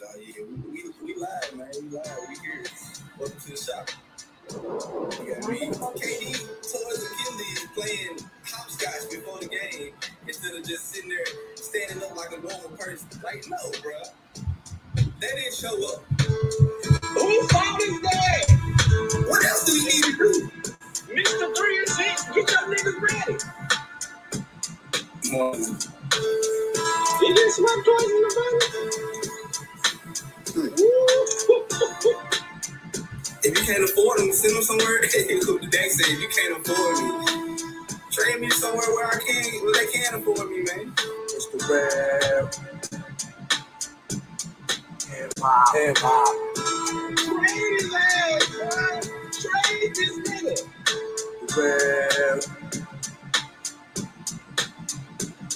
y'all. Oh, yeah, we, we, we live, man. We live. We here. Welcome to the shop. You got me, KD, Toys Achilles playing hopscotch before the game instead of just sitting there standing up like a normal person. Like, no, bro. They didn't show up. Who fault is that? What else do we need to do? Mr. 3 and 6, get your niggas ready. Come on. You just swept twice in the If you can't afford them, send them somewhere. the Dak said, if you can't afford me, trade me somewhere where I can't, where they can't afford me, man. Mr. Rap. Hip hop. Hip hop. Trade his ass, boy. Trade this nigga. Rap.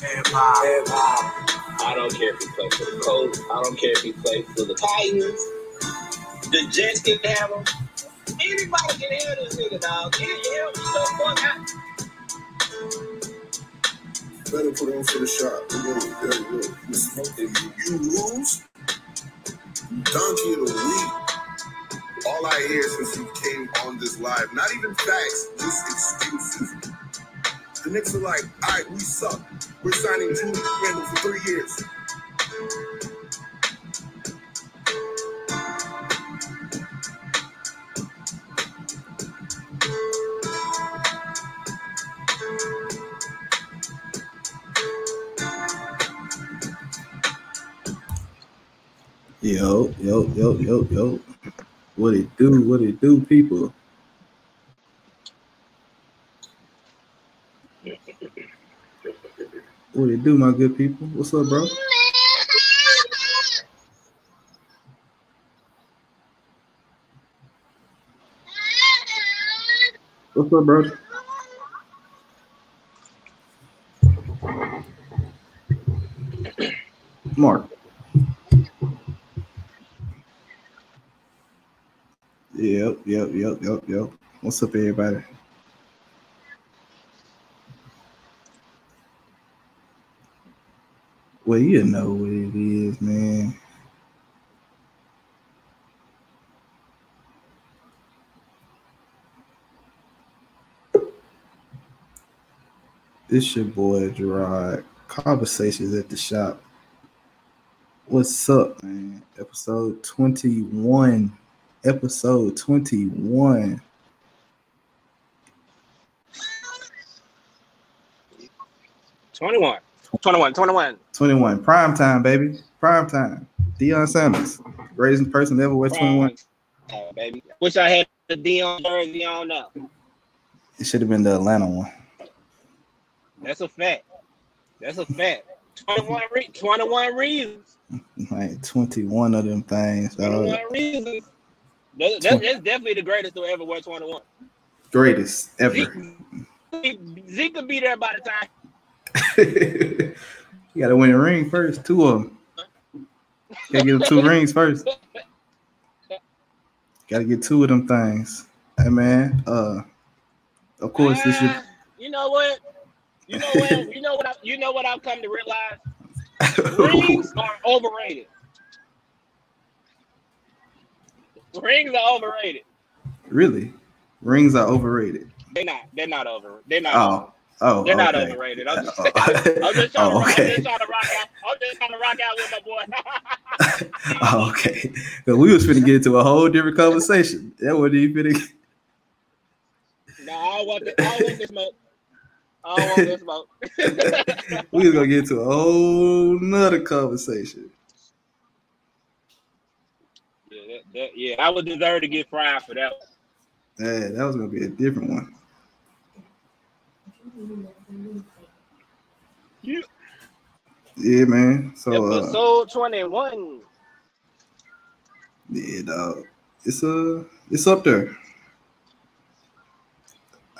Hip hop. Hip hop. I don't care if he plays for the Colts. I don't care if he plays for the Titans. The Jets can have him. Anybody can have this nigga, dog. Get him the fuck out. Better put on for the shot. You. You. You lose. Donkey of the week. All I hear since you came on this live, not even facts, just excuses. The Knicks are like, all right, we suck. We're signing Julius Randle for three years. Yo, yo, yo, yo, yo. What it do? What it do, people? What it do, my good people? What's up, bro? What's up, bro? Mark. Yep, yep, yep, yep, yep. What's up, everybody? Well, you know what it is, man. It's your boy Gerard. Conversations at the shop. What's up, man? Episode 21 episode 21. Twenty-one. 21, 21. 21. Prime time, baby. Prime time. Deion Sanders. Greatest person ever wear 21. Oh, baby. Wish I had the Deion jersey on now. It should have been the Atlanta one. That's a fact. That's a fact. 21, re- 21 reasons. Like 21 of them things. 21 reasons. That, that, that's definitely the greatest to ever wear 21. Greatest ever. Zeke, Zeke could be there by the time. you got to win a ring first. Two of them. Got to get them two rings first. Got to get two of them things. Hey, man. Uh, of course, this should. Ah, You know what? You know what? You know what? I, you know what I've come to realize? Rings are overrated. Rings are overrated. really? Rings are overrated. They're not. They're not over. They're not. Oh, oh, They're not overrated. I'm just, Oh, I'm just trying, to, oh, rock, I'm okay. just trying to rock out. I'm just trying to rock out with my boy. Oh, okay. 'Cause we was finna get into a whole different conversation. That wasn't even finna. no, I don't want this. I want this smoke. I want this smoke. we was gonna get into a whole nother conversation. yeah, that, that, yeah, I would deserve to get fried for that. Yeah, that was gonna be a different one. Yeah. Yeah, man. So uh, Episode 21. yeah, dog. It's uh it's up there.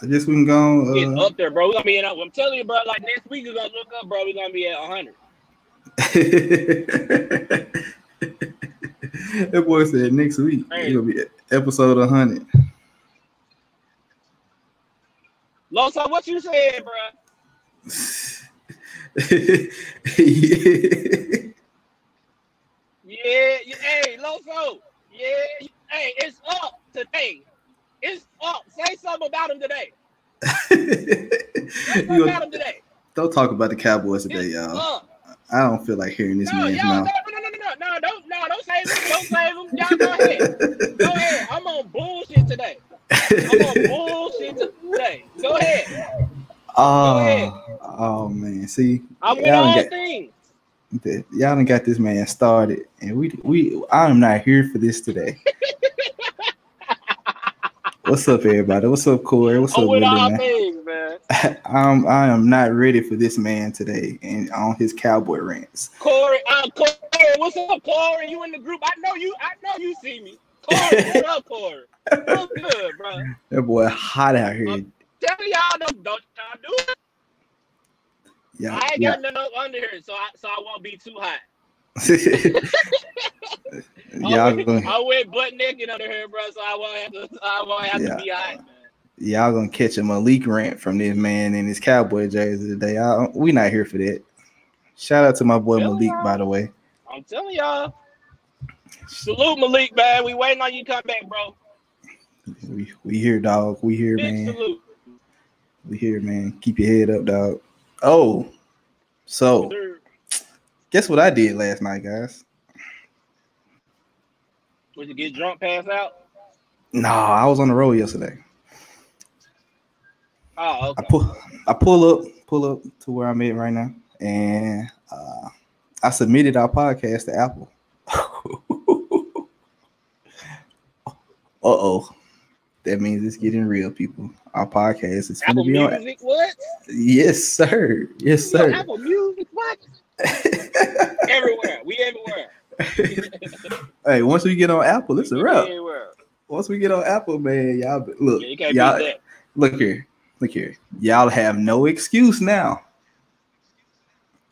I guess we can go. It's Uh, up there, bro. We're gonna be in. I'm telling you, bro. Like next week, is gonna look up, bro. We're gonna be at 100. that boy said next week it's gonna be episode 100. Loso, what you said, bro? yeah. Yeah, hey, Loso. yeah. Hey, it's up today. It's up. Say something about him today. Say something You- about him today. don't talk about the Cowboys today, It's y'all. up. I don't feel like hearing this No, man's y'all, no, mouth. no, no, no, no, no, don't, no, don't save him. Don't save him. Y'all go ahead. Go ahead. I'm on bullshit today. I'm on bullshit today. Go ahead. oh, ahead. oh man, see, I y'all all got, things. y'all done got this man started, and we we I am not here for this today. What's up, everybody? What's up, Corey? What's up, Linda, all man? things, man. I'm I am not ready for this man today and on his cowboy rants. Corey, uh, Corey, what's up, Corey? You in the group? I know you. I know you see me. Corey, what up, Corey? What's good, bro? That boy hot out here. Tell y'all don't, don't y'all do it. Yeah, I ain't yeah. got nothing up under here, so I so I won't be too hot. I y'all went, gonna I went butt naked under here, bro, so I won't have to. I won't have Yeah. to be hot, man. y'all gonna catch a Malik rant from this man in his cowboy jersey today. I, we not here for that. Shout out to my boy Malik, no. by the way. I'm telling y'all. Salute Malik, man. We waiting on you to come back, bro. We we here, dog. We here, Big man. salute. We here, man. Keep your head up, dog. Oh, so guess what I did last night, guys? Would you get drunk, pass out? Nah, I was on the road yesterday. Oh, I pull I pull up, pull up to where I'm at right now, and uh, I submitted our podcast to Apple. uh oh, that means it's getting real, people. Our podcast is going to be on. Music, what? Yes, sir. Yes, sir. Apple Music, what? Everywhere. We everywhere. hey, once we get on Apple, it's a wrap. Once we get on Apple, man, y'all look, Yeah, y'all look here, look here. Y'all have no excuse now.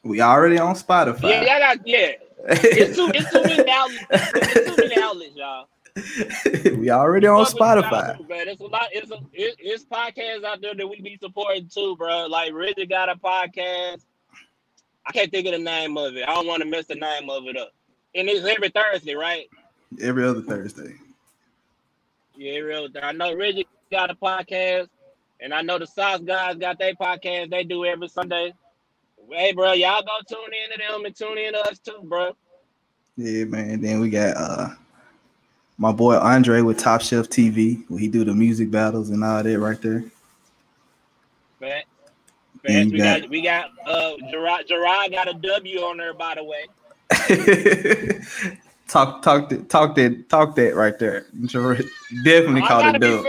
We already on Yeah, Spotify. y'all got yeah. It's too it's too many outlets. It's too many outlets, y'all. we already on Fuck with y'all Spotify. too, man. It's a lot. It's a, it, it's podcasts out there that we be supporting too, bro. Like Reggie got a podcast. I can't think of the name of it. I don't want to mess the name of it up. And it's every Thursday, right? Every other Thursday. Yeah, real. I know Reggie got a podcast, and I know the Sauce guys got their podcast. They do every Sunday. Hey, bro, y'all go tune in to them and tune in to us too, bro. Yeah, man. Then we got uh my boy Andre with Top Shelf TV, where he do the music battles and all that right there. Yeah, Fat. We got- got we got uh Gerard Gerard got a W on there, by the way. talk, talk, that, talk that, talk that right there. Definitely I called it dub.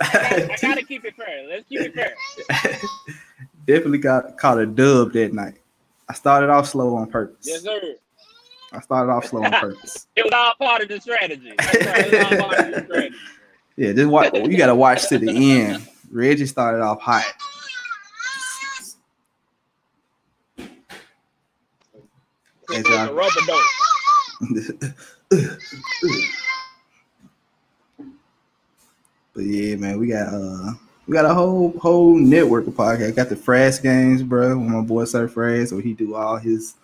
I gotta, I gotta keep it fair. Let's keep it fair. Definitely got caught a dub that night. I started off slow on purpose. Yes, sir. I started off slow on purpose. It was all part of the strategy. Right. It was all part of the strategy. Yeah, just watch. You gotta watch to the end. Reggie started off hot. A rubber dope. but yeah, man, we got uh we got a whole whole network of podcasts. Got the Frass games, bro. With my boy Sir Frass, where he do all his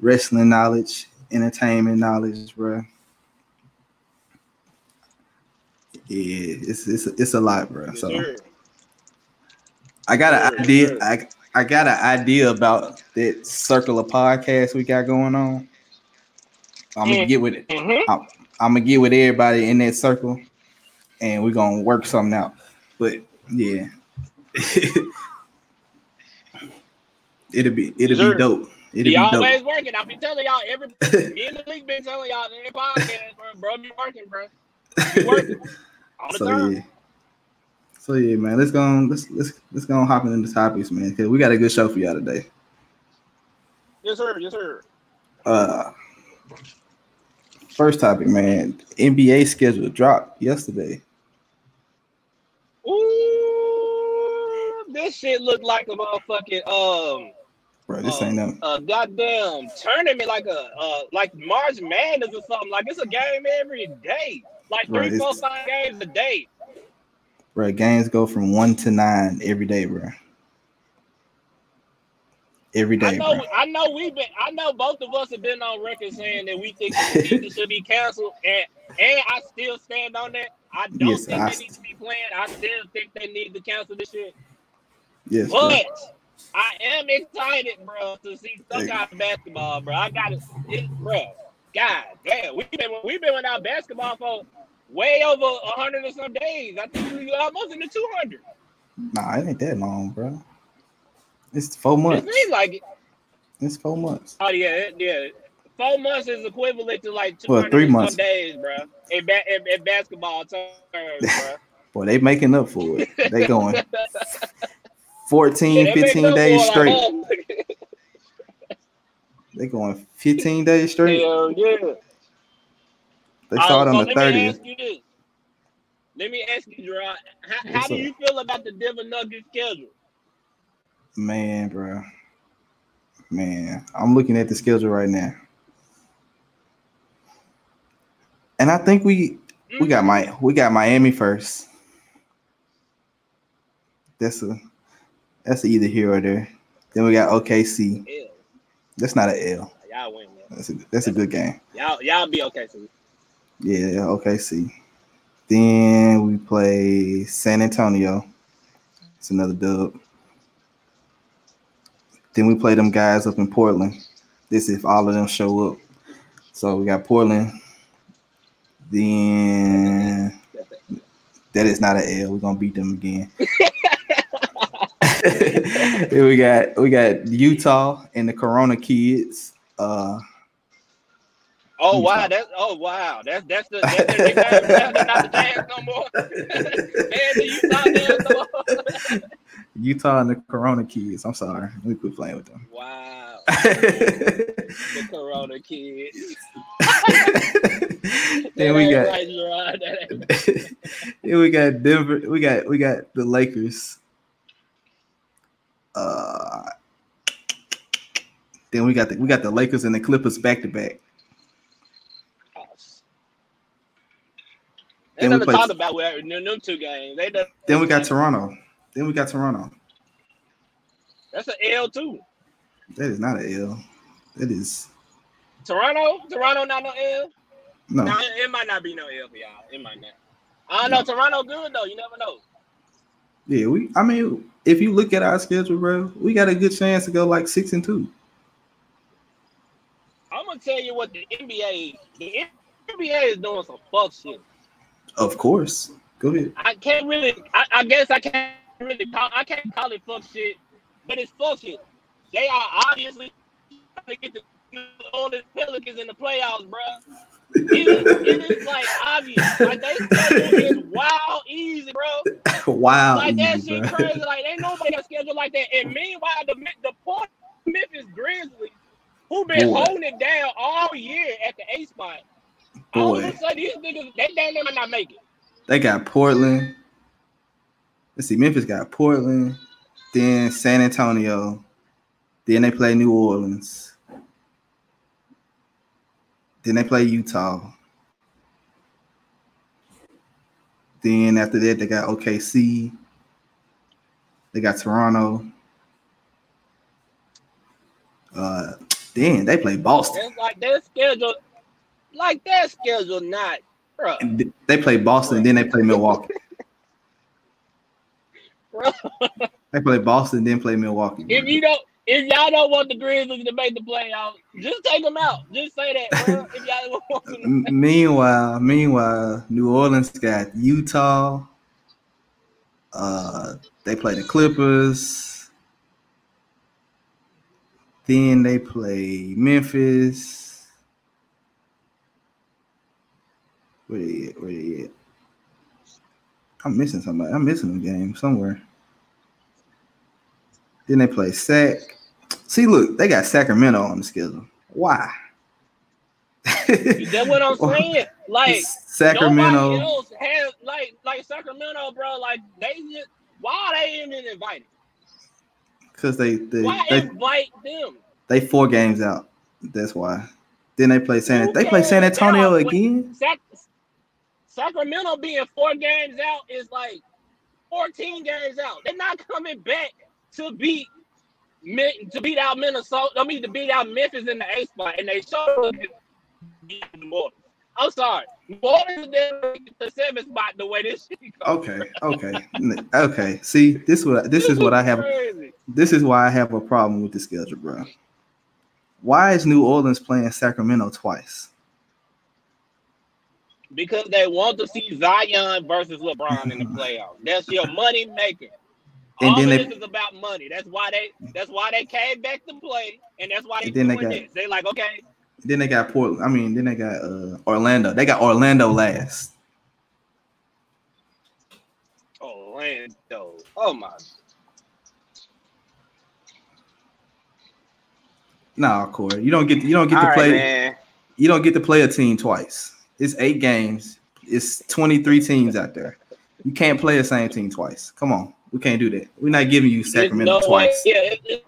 wrestling knowledge, entertainment knowledge, bro. Yeah, it's it's it's a lot, bro. So. I got an idea. I I got an idea about that circle of podcasts we got going on. I'm gonna get with it. Mhm. I'm gonna get with everybody in that circle, and we're gonna work something out. But yeah, it'll be it'll Sure. be dope. It'll be always dope. working. I be telling y'all every me and the league been telling y'all every podcast, bro. Bro, be working, bro. Be working all the so time. yeah, so yeah, man. Let's go. On, let's let's let's go on hop into topics, man. Cause we got a good show for y'all today. Yes, sir. Yes, sir. Uh, first topic, man. NBA schedule dropped yesterday. Ooh, this shit looked like a motherfucking um Bro, this uh, ain't no. a goddamn tournament, like a uh like March Madness or something. Like it's a game every day, like Right, three, four, five games a day. Bro, games go from one to nine every day, bro. Every day, I know, bro. I know we've been, I know both of us have been on record saying that we think the season should be canceled, and and I still stand on that. I don't Yes, think I they need to be playing. I still think they need to cancel this shit. Yes, bro. But I am excited, bro, to see some kind of basketball, bro. I got it, bro. God damn, we've been we've been without basketball for way over a hundred or some days. I think we almost in the two hundred. Nah, it ain't that long, bro. It's four It months. seems like it. It's four months. Oh yeah, it- yeah. Four months is equivalent to like two Well, three some months. days, bro. In, ba- in, in basketball terms, bro. Boy, they making up for it. They going 14, Yeah, 15 days straight. They going 15 days straight. Hell yeah. They start so on the let me 30th. ask you this. Let me ask you, Gerard. How, how do you feel about the Denver Nuggets schedule? Man, bro. Man, I'm looking at the schedule right now. And I think we we got mm-hmm. my we got Miami first. That's a that's a either here or there. Then we got OKC. Yeah, That's not an L. y'all win, man. That's a that's a good game. Y'all, y'all be okay. Yeah, OKC. Then we play San Antonio. It's another dub. Then we play them guys up in Portland. This if all of them show up. So we got Portland. Then that is not an L. We're gonna beat them again. then we got we got Utah and the Corona kids. Uh Oh wow, that's oh wow, that's that's the that's the nickname. That's not the Jazz no more. Man, the Utah Jazz no more. Utah and the Corona kids. I'm sorry. We quit playing with them. Wow, the Corona kids. That we got right, Gerard. That ain't- then we got Denver. We got we got the Lakers. Uh then we got the we got the Lakers and the Clippers back to back. They Then we never play- talked about where them them two games. They done, Then we got Toronto. Then we got Toronto. that's an L too. That is not an L. That is Toronto, Toronto not no L. no. No, it, it might not be no L for y'all. It might not. I don't know. Toronto good though. You never know. Yeah, we. I mean, if you look at our schedule, bro, we got a good chance to go like six and two. I'm gonna tell you what the NBA, the NBA is doing some fuck shit. Of course. Go ahead. I can't really. I, I guess I can't really call. I can't call it fuck shit, but it's fuck shit. They are obviously trying to get the Orleans Pelicans in the playoffs, bro. It is, it is like obvious. Like they schedule is wild easy, bro. wow. Like that easy, shit bro. crazy. Like ain't nobody got schedule like that. And meanwhile, the the poor Memphis Grizzlies, who been Boy. holding it down all year at the A spot, all of a sudden these niggas they damn near not make it. They got Portland. Let's see, Memphis got Portland, then San Antonio, then they play New Orleans, then they play Utah. Then after that, they got OKC. They got Toronto. Uh, then they play Boston. It's like their schedule, like that schedule not, bro. And They play Boston, then they play Milwaukee. Bro, They play Boston, then play Milwaukee. if you don't, if y'all don't want the Grizzlies to make the playoffs, just take them out. Just say that, bro. If y'all don't want them. Meanwhile, meanwhile, New Orleans got Utah. Uh, they play the Clippers. Then they play Memphis. Where they at? Where they at? I'm missing somebody. I'm missing a game somewhere. Then they play Sac. See, look, they got Sacramento on the schedule. Why? That's what I'm saying. Like Sacramento. Else has like like Sacramento, bro. Like they just why are they even invited? Because they they, Why they invite them? they four games out. That's why. Then they play San Who they play San? Antonio again. Sac- Sacramento being four games out is like 14 games out. They're not coming back to beat to beat out Minnesota. I mean to beat out Memphis in the A spot, and they showed New Orleans. I'm sorry, New Orleans didn't the seventh spot the way this shit. Okay, okay, okay. See, this what this is what I have. Crazy. This is why I have a problem with the schedule, bro. Why is New Orleans playing Sacramento twice? Because they want to see Zion versus LeBron in the playoffs. That's your money maker. And All then they- this is about money. That's why they. That's why they came back to play, and that's why they then they got- this. They like, okay, Then they got Portland. I mean, then they got uh, Orlando. They got Orlando last. Orlando. Oh my. Nah, Corey, you don't get you don't get All to right, play man. you don't get to play a team twice. It's eight games. It's twenty three teams out there. You can't play the same team twice. Come on, we can't do that. We're not giving you Sacramento no way- twice. Yeah, it, it,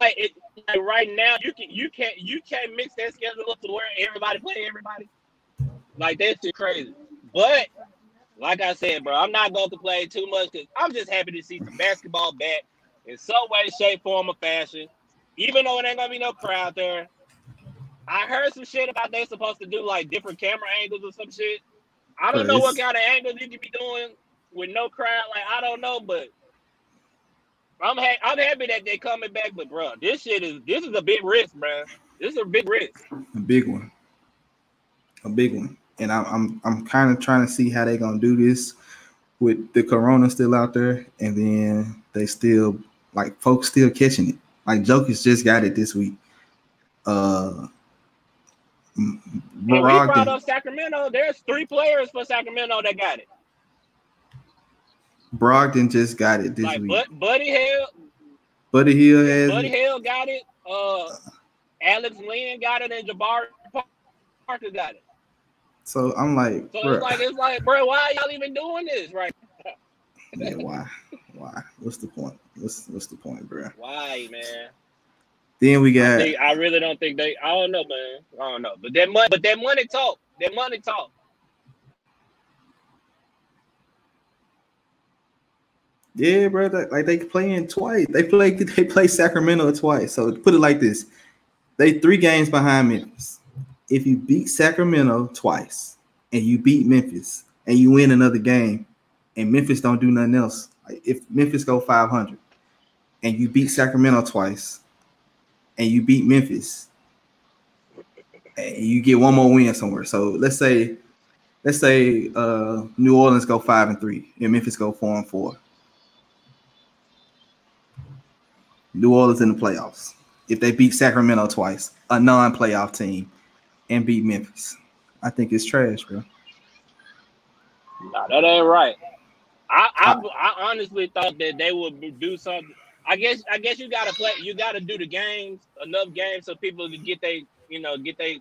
like, it, like right now, you can you can't you can't mix that schedule up to where everybody play everybody. Like that's just crazy. But like I said, bro, I'm not going to play too much because I'm just happy to see some basketball back in some way, shape, form, or fashion. Even though it ain't gonna be no crowd there. I heard some shit about they supposed to do like different camera angles or some shit. I don't know what kind of angles you could be doing with no crowd. Like I don't know, but I'm ha- I'm happy that they coming back. But bro, this shit is this is a big risk, bro. This is a big risk. A big one. A big one. And I'm I'm I'm kind of trying to see how they gonna do this with the corona still out there, and then they still like folks still catching it. Like Jokic just got it this week. Uh we brought Brogdon, up Sacramento. There's three players for Sacramento that got it. Brogdon just got it this Like week. Bud, Buddy Hield, Buddy Hield has Buddy it. Hill got it. Uh, Alex Len got it, and Jabari Parker got it. So I'm like, So bruh, it's like it's like, bro, why y'all even doing this? Right? yeah, why? Why? What's the point? What's what's the point, bro? Why, man? Then we I, got think- I really don't think they. I don't know, man. I don't know. But that money, but that money talk. That money talk. Yeah, bro. Like they playing twice. They play they play Sacramento twice. So put it like this: they three games behind Memphis. If you beat Sacramento twice and you beat Memphis and you win another game, and Memphis don't do nothing else, like if Memphis go 500 and you beat Sacramento twice and you beat Memphis and you get one more win somewhere. So let's say let's say uh New Orleans go five and three and Memphis go four and four. New Orleans in the playoffs. If they beat Sacramento twice, a non-playoff team, and beat Memphis, I think it's trash, bro. Nah, that ain't right. I, I I honestly thought that they would do something. I guess I guess you gotta play. You gotta do the games enough games so people can get they you know get they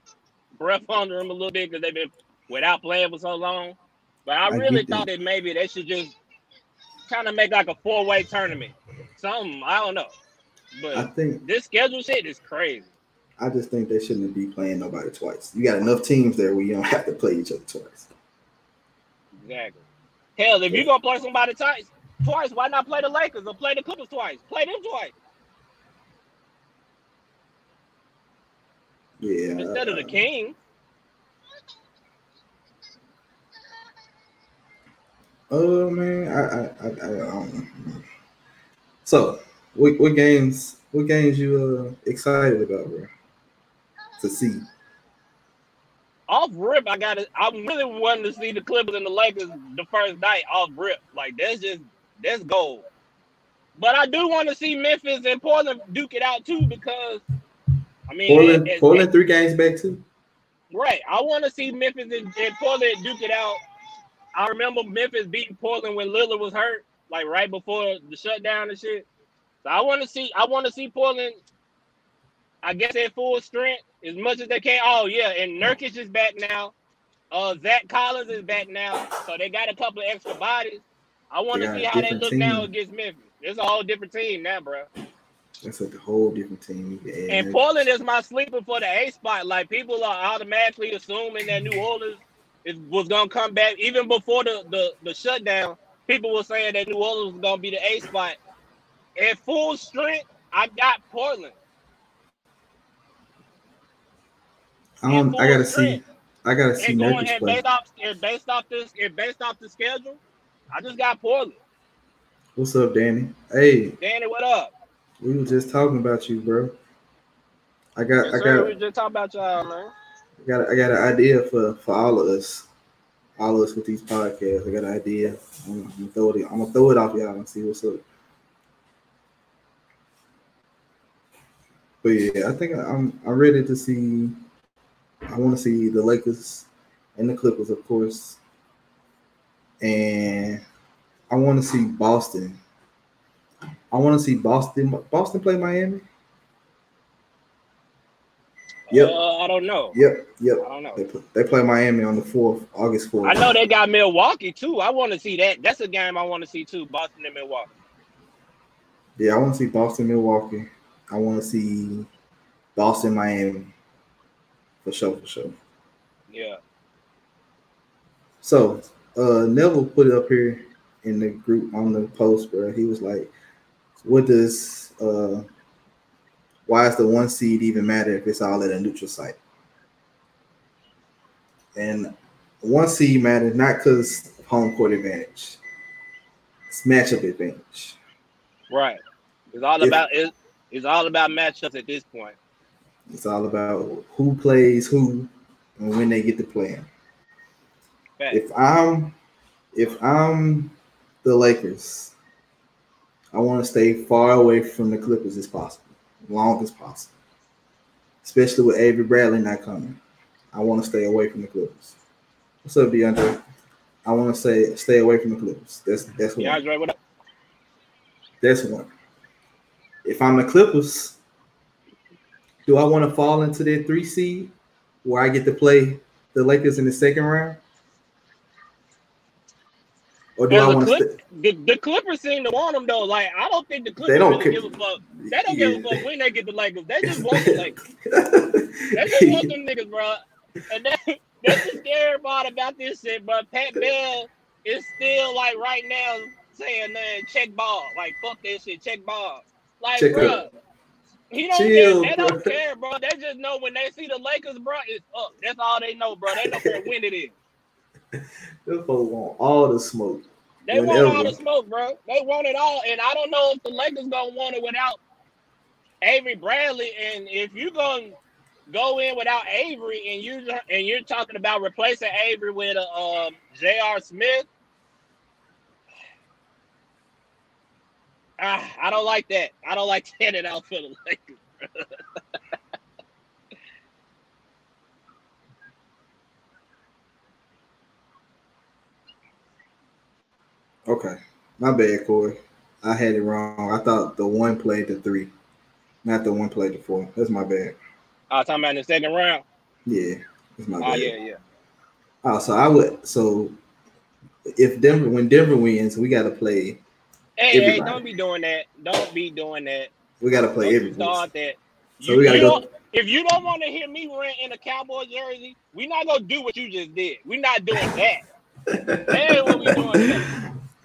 breath under them a little bit because they've been without playing for so long. But I I really get that. thought that maybe they should just kind of make like a four way tournament. Something I don't know. But I think this schedule shit is crazy. I just think they shouldn't be playing nobody twice. You got enough teams there where you don't have to play each other twice. Exactly. Hell, if you're gonna play somebody twice, twice, why not play the Lakers or play the Clippers twice? Play them twice Yeah. instead of the King. Oh man, I I I, I, I don't know. So, what, what games? What games you uh excited about, bro? To see. Off rip, I got it. I'm really wanting to see the Clippers and the Lakers the first night off rip. Like that's just that's gold. But I do want to see Memphis and Portland duke it out too because I mean, Portland, it- it- Portland, three games back too. Right. I want to see Memphis and, and Portland duke it out. I remember Memphis beating Portland when Lillard was hurt, like right before the shutdown and shit. So I want to see. I want to see Portland. I guess at full strength as much as they can. Oh yeah, and Nurkic is back now. Uh, Zach Collins is back now, so they got a couple of extra bodies. I want to see how they look team. now against Memphis. It's a whole different team now, bro. That's like a whole different team. Add And Portland is my sleeper for the A spot. Like people are automatically assuming that New Orleans is, was gonna come back even before the, the the shutdown. People were saying that New Orleans was gonna be the A spot. At full strength, I got Portland. I gotta full see. I gotta see And going and based off and based off this and based off the schedule, I just got Portland. What's up, Danny? Hey, Danny, what up? we were just talking about you, bro. I got. Yes, I sir. got. We was just talking about y'all, man. I got. I got an idea for for all of us. All of us with these podcasts. I got an idea. I'm, I'm gonna throw it. I'm gonna throw it off y'all and see what's up. But yeah, I think I'm. I'm ready to see. I want to see the Lakers and the Clippers, of course, and I want to see Boston. I want to see Boston. Boston play Miami. Yep. Uh, I don't know. Yep. Yep. I don't know. They, they play Miami on the fourth, August fourth. I know they got Milwaukee too. I want to see that. That's a game I want to see too. Boston and Milwaukee. Yeah, I want to see Boston, Milwaukee. I want to see Boston, Miami. For sure, for sure. Yeah. So, uh, Neville put it up here in the group on the post, bro. He was like, "What does uh, why is the one seed even matter if it's all at a neutral site?" And one seed matters not because home court advantage; it's matchup advantage. Right. It's all If- about it, it's all about matchups at this point. It's all about who plays who and when they get to play. If I'm if I'm the Lakers, I want to stay far away from the Clippers as possible, long as possible. Especially with Avery Bradley not coming. I want to stay away from the Clippers. What's up, DeAndre? I want to say stay away from the Clippers. That's that's one. DeAndre, what up? That's one. If I'm the Clippers, do I want to fall into their three seed where I get to play the Lakers in the second round? Or do Well, I the, want to Clip, the, the Clippers seem to want them though. Like I don't think the Clippers They don't really give a fuck. They don't give a fuck when they get the Lakers. They just want the Lakers. They just want them niggas, bro. And that, that's the scary part about this shit, bro. Pat Bev is still like right now saying, man, check ball. Like fuck that shit, check ball. Like, Check bro. up. He don't Chill, care. They bro. don't care, bro. They just know when they see the Lakers, bro, it's up. That's all they know, bro. They don't care when it is. Them folks want all the smoke. They want all the smoke, bro. They want it all, and I don't know if the Lakers gonna want it without Avery Bradley. And if you're gonna go in without Avery, and you and you're talking about replacing Avery with a um, J.R. Smith, ah, I don't like that. I don't like standing out for the Lakers. Okay. My bad, Corey. I had it wrong. I thought the one played the three, not the one played the four. That's my bad. I was talking about in the second round. Yeah, that's my Oh bad. yeah, yeah. Oh, so I would so if Denver when Denver wins, we gotta play Hey, hey, don't be doing that. Don't be doing that. we gotta play Don't everybody. start that. So You- we gotta go If you don't want to hear me rant in a Cowboy jersey, we're not gonna do what you just did. We're not doing that. That ain't what we doing.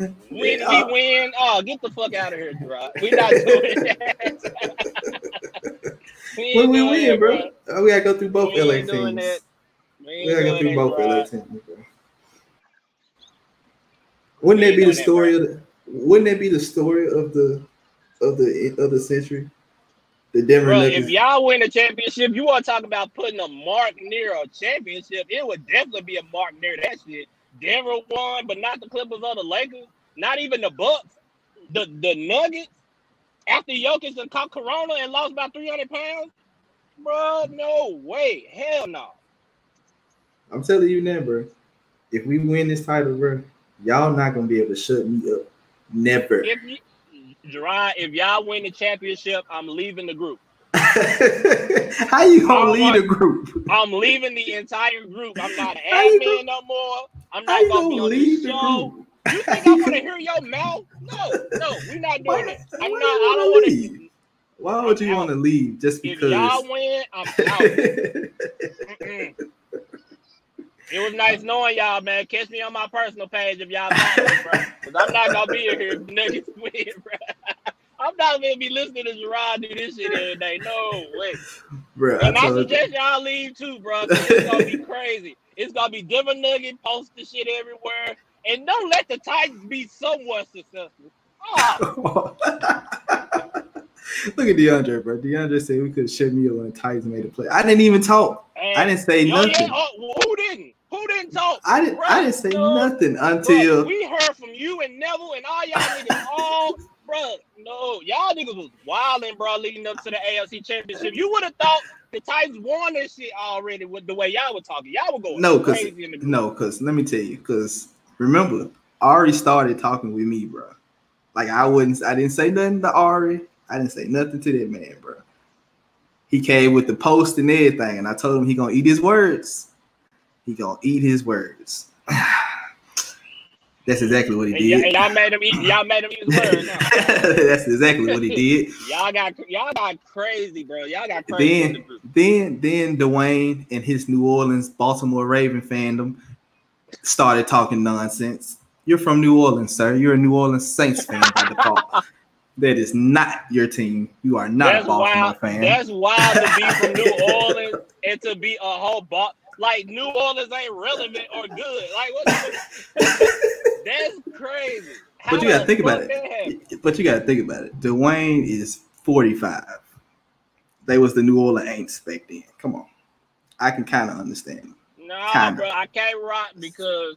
Yeah. we win. Oh, get the fuck out of here, bro. We not doing that. we when we win, that, bro. Oh, we gotta go through both We LA teams. We We gotta go through that, both bro. LA teams. bro. Wouldn't that be the that, story of the, wouldn't that be the story of the of the of the century? The Denver Bro, Nuggets. if y'all win a championship, you want to talk about putting a mark near a championship. It would definitely be a mark near that shit. Denver won, but not the Clippers or the Lakers. Not even the Bucks. The the Nuggets. After Jokic and caught Corona and lost about 300 pounds. Bro, no way. Hell no. I'm telling you now, bro. If we win this title, bro, y'all not gonna be able to shut me up. Never. If you Gerard, if y'all win the championship, I'm leaving the group. How you gonna don't lead want- a group? I'm leaving the entire group. I'm not an admin no more. I'm not gonna gonna be on lead this the show. group? You think I want to hear your mouth? No, no, we're not doing that. I'm not. I don't want to. Why would I'm you want to leave just If because? y'all win, I'm out. It was nice knowing y'all, man. Catch me on my personal page if y'all like me, bro. Because I'm not gonna be here if Nuggets win, bro. I'm not gonna be listening to Gerard do this shit every day. No way. bro. And I you. suggest y'all leave too, bro. It's gonna be crazy. It's gonna be Denver Nugget posting shit everywhere. And don't let the Titans be somewhat successful. Oh, Look at DeAndre, bro. DeAndre said we could shut me when the Titans made a play. I didn't even talk. and- I didn't say Oh, yeah, nothing. oh, who didn't? Who didn't talk? I didn't. I didn't say No. nothing Bro, until we heard from you and Neville and all y'all niggas all, bro. No, y'all niggas was wilding, bro, leading up to the AFC Championship. You would have thought the Titans won this shit already with the way y'all were talking. Y'all were going no, because crazy in the no, because let me tell you, because remember, Ari started talking with me, bro. Like I wouldn't. I didn't say nothing to Ari. I didn't say nothing to that man, bro. He came with the post and everything, and I told him he gonna eat his words. He gonna eat his words. That's exactly what he And, y- did. and y'all made him eat. Y'all made him eat his That's exactly what he did. Y'all got y'all got crazy, bro. Y'all got crazy. in the Then, then, then Dwayne and his New Orleans, Baltimore Raven fandom started talking nonsense. You're from New Orleans, sir. You're a New Orleans Saints fan by default. That is not your team. You are not That's a Baltimore wild. fan. That's wild to be from New Orleans and to be a whole ball. Like New Orleans ain't relevant or good. Like what? the- That's crazy. How But you gotta think about fuck that it. But you gotta think about it. Dwayne is 45. They was the New Orleans Aints back then. Come on. I can kind of understand. Nah, bro, I can't rock because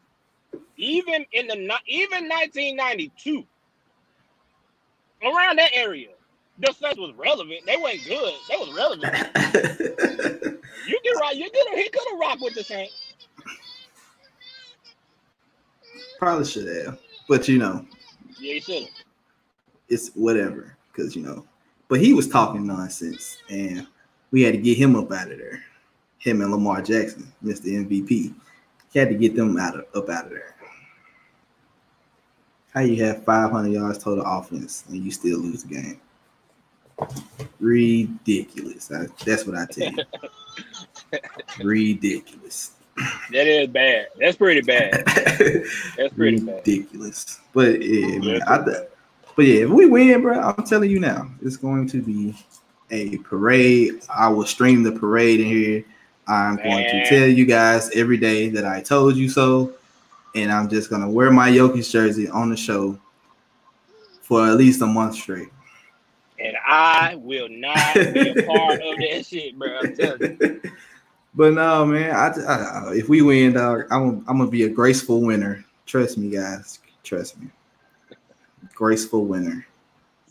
even in the even 1992, around that area, the Saints was relevant. They weren't good. They was relevant. You can rock. You could. He could have rocked with the Saints. Probably should have. But you know, Yeah, he should it's whatever because you know but he was talking nonsense and we had to get him up out of there him and lamar jackson mr mvp he had to get them out of up out of there how you have 500 yards total offense and you still lose the game ridiculous I- that's what i tell you ridiculous That is bad. That's pretty bad. That's pretty bad. ridiculous but yeah man I, bad. But yeah, if we win, bro, I'm telling you now, it's going to be a parade. I will stream the parade in here. I'm going to tell you guys every day that I told you so, and I'm just gonna wear my Jokic jersey on the show for at least a month straight. And I will not be a part of that shit, bro. I'm telling you. but no, man, I, I- if we win, dog, I'm, I'm gonna be a graceful winner. Trust me, guys. Trust me. Graceful winner.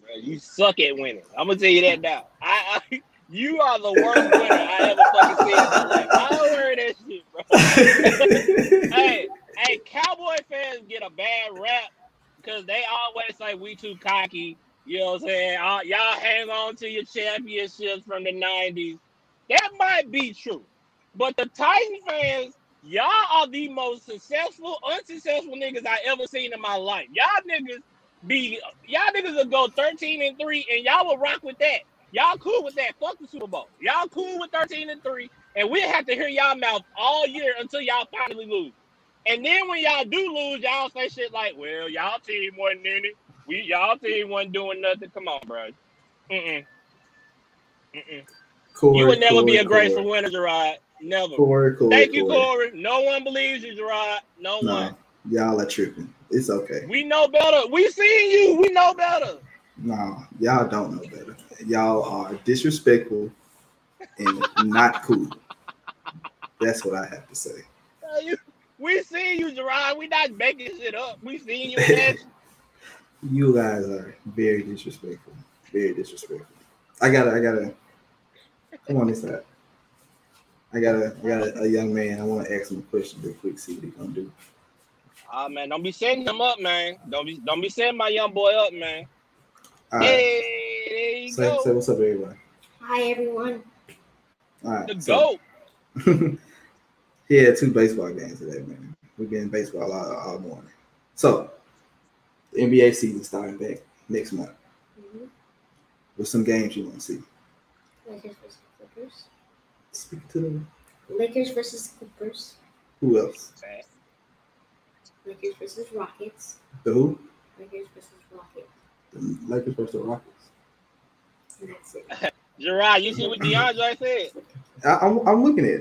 Bro, you suck at winning. I'm gonna tell you that now. I, I you are the worst winner I ever fucking seen in my life. I don't heard that shit, bro. hey, hey, Cowboy fans get a bad rap because they always say we too cocky. You know what I'm saying? Y'all hang on to your championships from the 90s. That might be true. But the Titan fans, y'all are the most successful, unsuccessful niggas I ever seen in my life. Y'all niggas be y'all niggas will go 13 and 3 and y'all will rock with that. Y'all cool with that. Fuck the Super Bowl. Y'all cool with 13 and 3, and we'll have to hear y'all mouth all year until y'all finally lose. And then when y'all do lose, y'all say shit like, well, y'all team wasn't in it. We y'all team wasn't doing nothing. Come on, bro. Mm-mm. Mm-mm. Corey, You would never be a graceful Corey. winner, Gerard. Never. Corey, Corey, Thank you, Corey. Corey. No one believes you, Gerard. No No, one. y'all are tripping. It's okay. We know better. We seen you. We know better. No, y'all don't know better. Y'all are disrespectful and not cool. That's what I have to say. Uh, you- we seen you, Gerard. We not making shit up. We seen you. You guys are very disrespectful. Very disrespectful. I gotta, I gotta. Come on this side. I got a, I got a, a young man. I want to ask him a question real quick. See what he gonna do. Ah man, don't be setting him up, man. Don't be don't be setting my young boy up, man. All right. Hey, there you Say, go. say what's up, everybody. Hi everyone. All right. the so- goat. he had two baseball games today, man. We've been baseball all, all morning. So, the NBA season starting back next month. Mhm. What's some games you want to see? Lakers versus Clippers. Speak to them. Lakers versus Clippers. Who else? Lakers versus Rockets. The who? Lakers versus Rockets. The Lakers versus Rockets. And that's it. Gerard, you see what DeAndre said? I, I'm, I'm looking at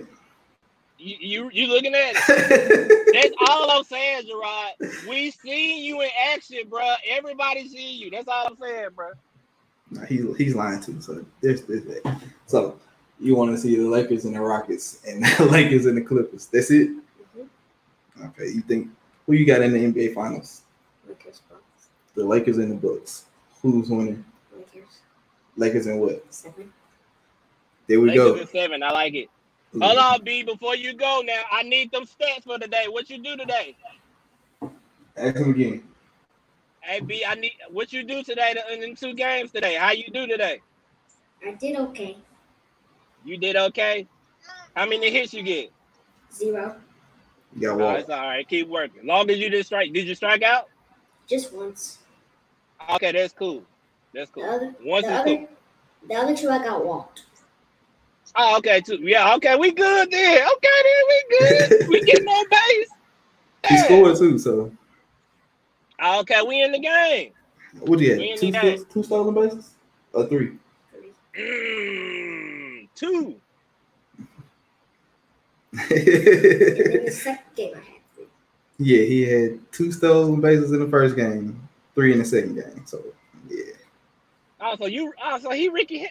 You, you you looking at it? it. That's all I'm saying, Gerard. We seen you in action, bro. Everybody see you. That's all I'm saying, bro. Nah, he, he's lying too. So there's, there's that. So you want to see the Lakers and the Rockets and the Lakers and the Clippers. That's it. Mhm. Okay. You think who you got in the NBA Finals? Lakers, Bucks, The Lakers and the Bucks. Who's winning? Lakers, Lakers and what? seven. There we Lakers go. at seven. I like it. Hold on, B. Before you go now, I need them stats for today. What you do today? Ask him again. Hey, B. I need what you do today to- in them two games today. How you do today? I did okay. You did okay. How many hits you get? Zero. You got Oh, it's all right. Keep working. Long as you didn't strike. Did you strike out? Just once. Okay, that's cool. That's cool. The cool. other, Once the is other, cool. the other two I got walked. Oh, okay, too. Yeah, okay, we good then. Okay, then we good. we getting on base. He Yeah. scored too. So Okay, we in the game. what do you have? Two, two stolen bases or three? Mm, two. In the second game I had three. yeah, he had two stolen bases in the first game, three in the second game. So yeah. Oh, so you. Oh, so he Rickey.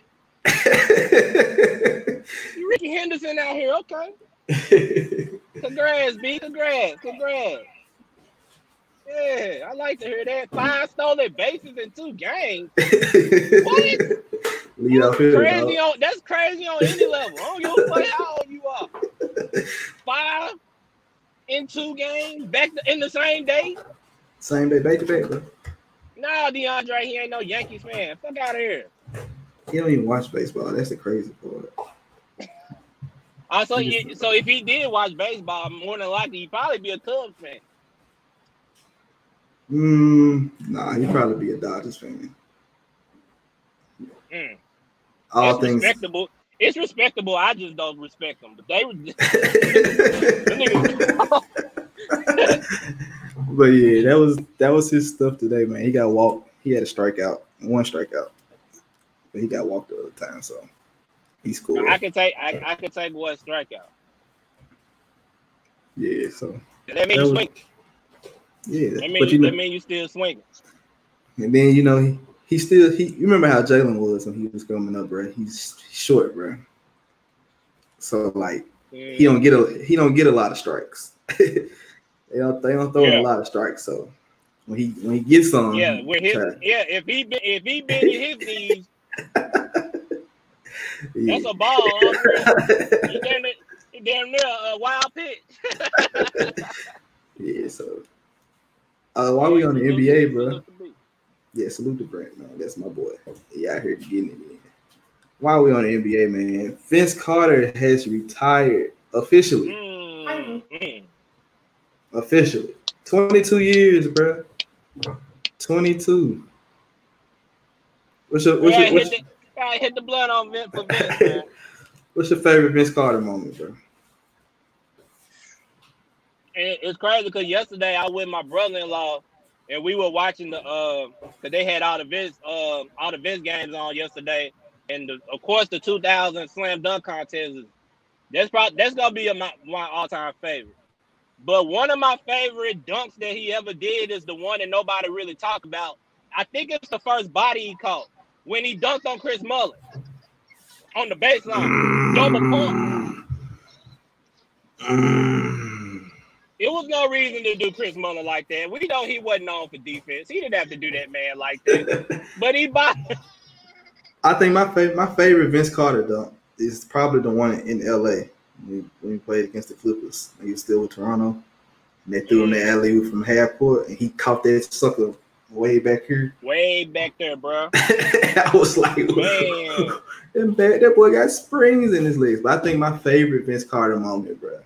Rickey Henderson out here. Okay. Congrats, B. Congrats. Congrats. Yeah, I like to hear that. Five stolen bases in two games. Lead off hitter, Crazy dog. on that's crazy on any level. I don't give a fuck how old you are. Five in two games back to, in the same day. Same day, back to back, bro. Nah, DeAndre, he ain't no Yankees fan. Fuck out of here. He don't even watch baseball. That's the crazy part. Also, He you, so if he did watch baseball, more than likely he'd probably be a Cubs fan. Mm, nah, he'd probably be a Dodgers fan. Mm. All it's things. respectable. It's respectable. I just don't respect them. But they were but yeah, that was that was his stuff today, man. He got walked. He had a strikeout, one strikeout, but he got walked the other time, so he's cool. I can take I, I can take one strikeout. Yeah, so That means you swing. yeah, That means you you, know, that mean you still swinging. and then you know he, he still he. You remember how Jalen was when he was coming up, bro? He's short, bro. So like he don't get a he don't get a lot of strikes. they don't they don't throw him Yeah. a lot of strikes. So when he when he gets some, Yeah, with his yeah, if he been if he been in his knees, yeah. that's a ball. He damn it, damn near a wild pitch. yeah. So uh, while we on the NBA, bro? Salute to B. Yeah, salute to Brent, man. That's my boy. He out here getting it in. While we on the NBA, man, Vince Carter has retired officially. Mm, mm. Officially. 22 years, bro. 22. What's your what's Yeah, your, what's, hit the, gotta hit the blood on Vince for Vince, man. what's your favorite Vince Carter moment, bro? And it's crazy because yesterday I was with my brother-in-law and we were watching the uh because they had all the Vince uh all the Vince games on yesterday, and the, of course the 2000 slam dunk contest is that's probably that's gonna be a, my my all-time favorite. But one of my favorite dunks that he ever did is the one that nobody really talked about. I think it's the first body he caught when he dunked on Chris Mullin on the baseline. Double pump. It was no reason to do Chris Mullin like that. We know he wasn't known for defense. He didn't have to do that man like that. But he bought I think my favorite my favorite Vince Carter dunk is probably the one in LA when we, we played against the Clippers. He was still with Toronto. And they threw him the mm. alley oop from half court and he caught that sucker way back here. way back there, bro. I was like, that, that boy got springs in his legs. But I think my favorite Vince Carter moment, bro.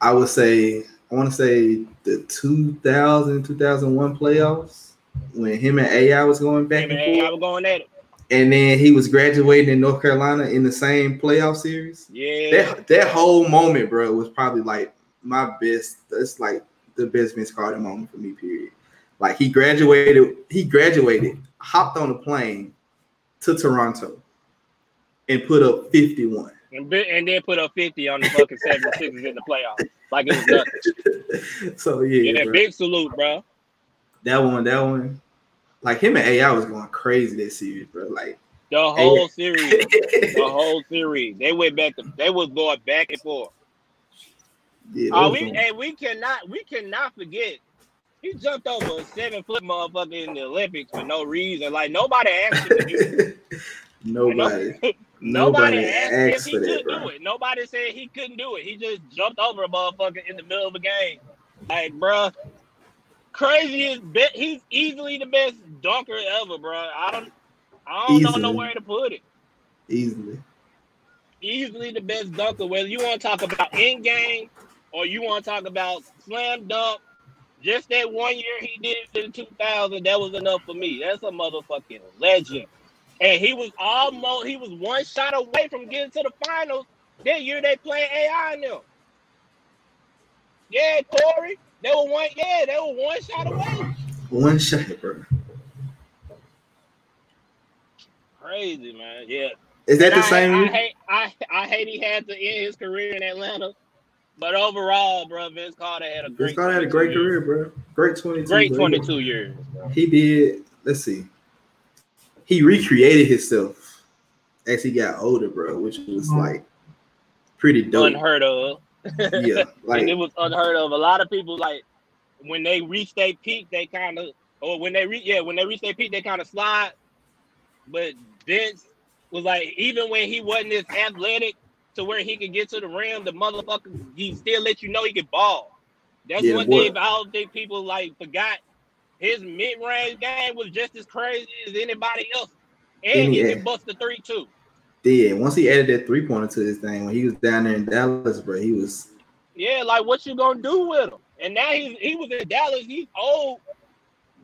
I would say, I want to say the 2000, 2001 playoffs when him and AI was going back and Man, I forth. was going at it. And then he was graduating in North Carolina in the same playoff series. Yeah. That, that whole moment, bro, was probably like my best. That's like the best Vince Carter moment for me, period. Like he graduated, he graduated, hopped on a plane, to Toronto and put up 51. And, and then put up 50 on the fucking 76ers in the playoffs. Like it was nothing. so yeah, Yeah, bro. big salute, bro. that one, that one, like him and AI was going crazy this series, bro. Like, The whole series. The whole series. They went back to they was going back and forth. yeah, Oh, we and we cannot we cannot forget. He jumped over a seven foot motherfucker in the Olympics for no reason. Like nobody asked him to do it. nobody, Nobody nobody asked asked if he for that, could do it. Nobody said he couldn't do it. He just jumped over a motherfucker in the middle of a game. Like, bruh, craziest is be- he's easily the best dunker ever, bruh. I don't I don't know Easily. nowhere to put it. easily. Easily the best dunker. Whether you want to talk about in game or you want to talk about slam dunk, just that one year he did it in 2000, that was enough for me. That's a motherfucking legend. And he was almost, he was one shot away from getting to the finals that year they played AI in them. Yeah, Corey. They were one, yeah, they were one shot away. One shot, bro. Crazy, man. Yeah. Is that And the I, same? I year? hate I, I hate he had to end his career in Atlanta. But overall, bro, Vince Carter had a Vince great Carter had a great 22 years. career, bro. Great 22. Great bro. 22 years. bro. He did. Let's see. He recreated himself as he got older, bro, which was mm-hmm. like pretty dope. Unheard of. Yeah, like it was unheard of. A lot of people like when they reach their peak, they kind of or when they reach yeah, when they reach their peak, they kind of slide. But Vince was like, even when he wasn't as athletic to where he could get to the rim, the motherfucker he still let you know he could ball. That's Yeah, one thing I don't think people like forgot. His mid-range game was just as crazy as anybody else. And he Yeah. can bust the three too. did. Once he added that three pointer to his thing, when he was down there in Dallas, bro, he was Yeah, like what you gonna do with him? And now he's he was in Dallas. He's old,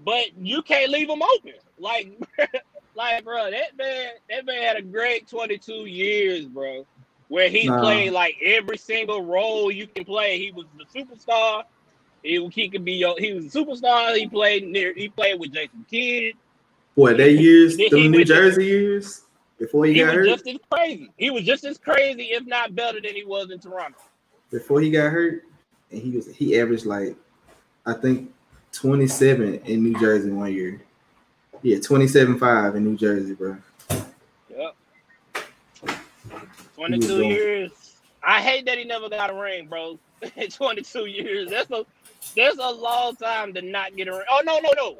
but you can't leave him open. Like, like, bro, that man, that man had a great 22 years, bro, where he played like every single role you can play. He was the superstar. He, he could be your. He was a superstar. He played near. He played with Jason Kidd. boy, they used the New just- Jersey years before he, He got hurt. just as crazy. He was just as crazy, if not better, than he was in Toronto. Before he got hurt, and he was he averaged like I think 27 in New Jersey one year. Yeah, 27-5 in New Jersey, bro. Yep. He 22 was years. I hate that he never got a ring, bro. 22 years. That's a that's a long time to not get a ring. Oh no, no, no.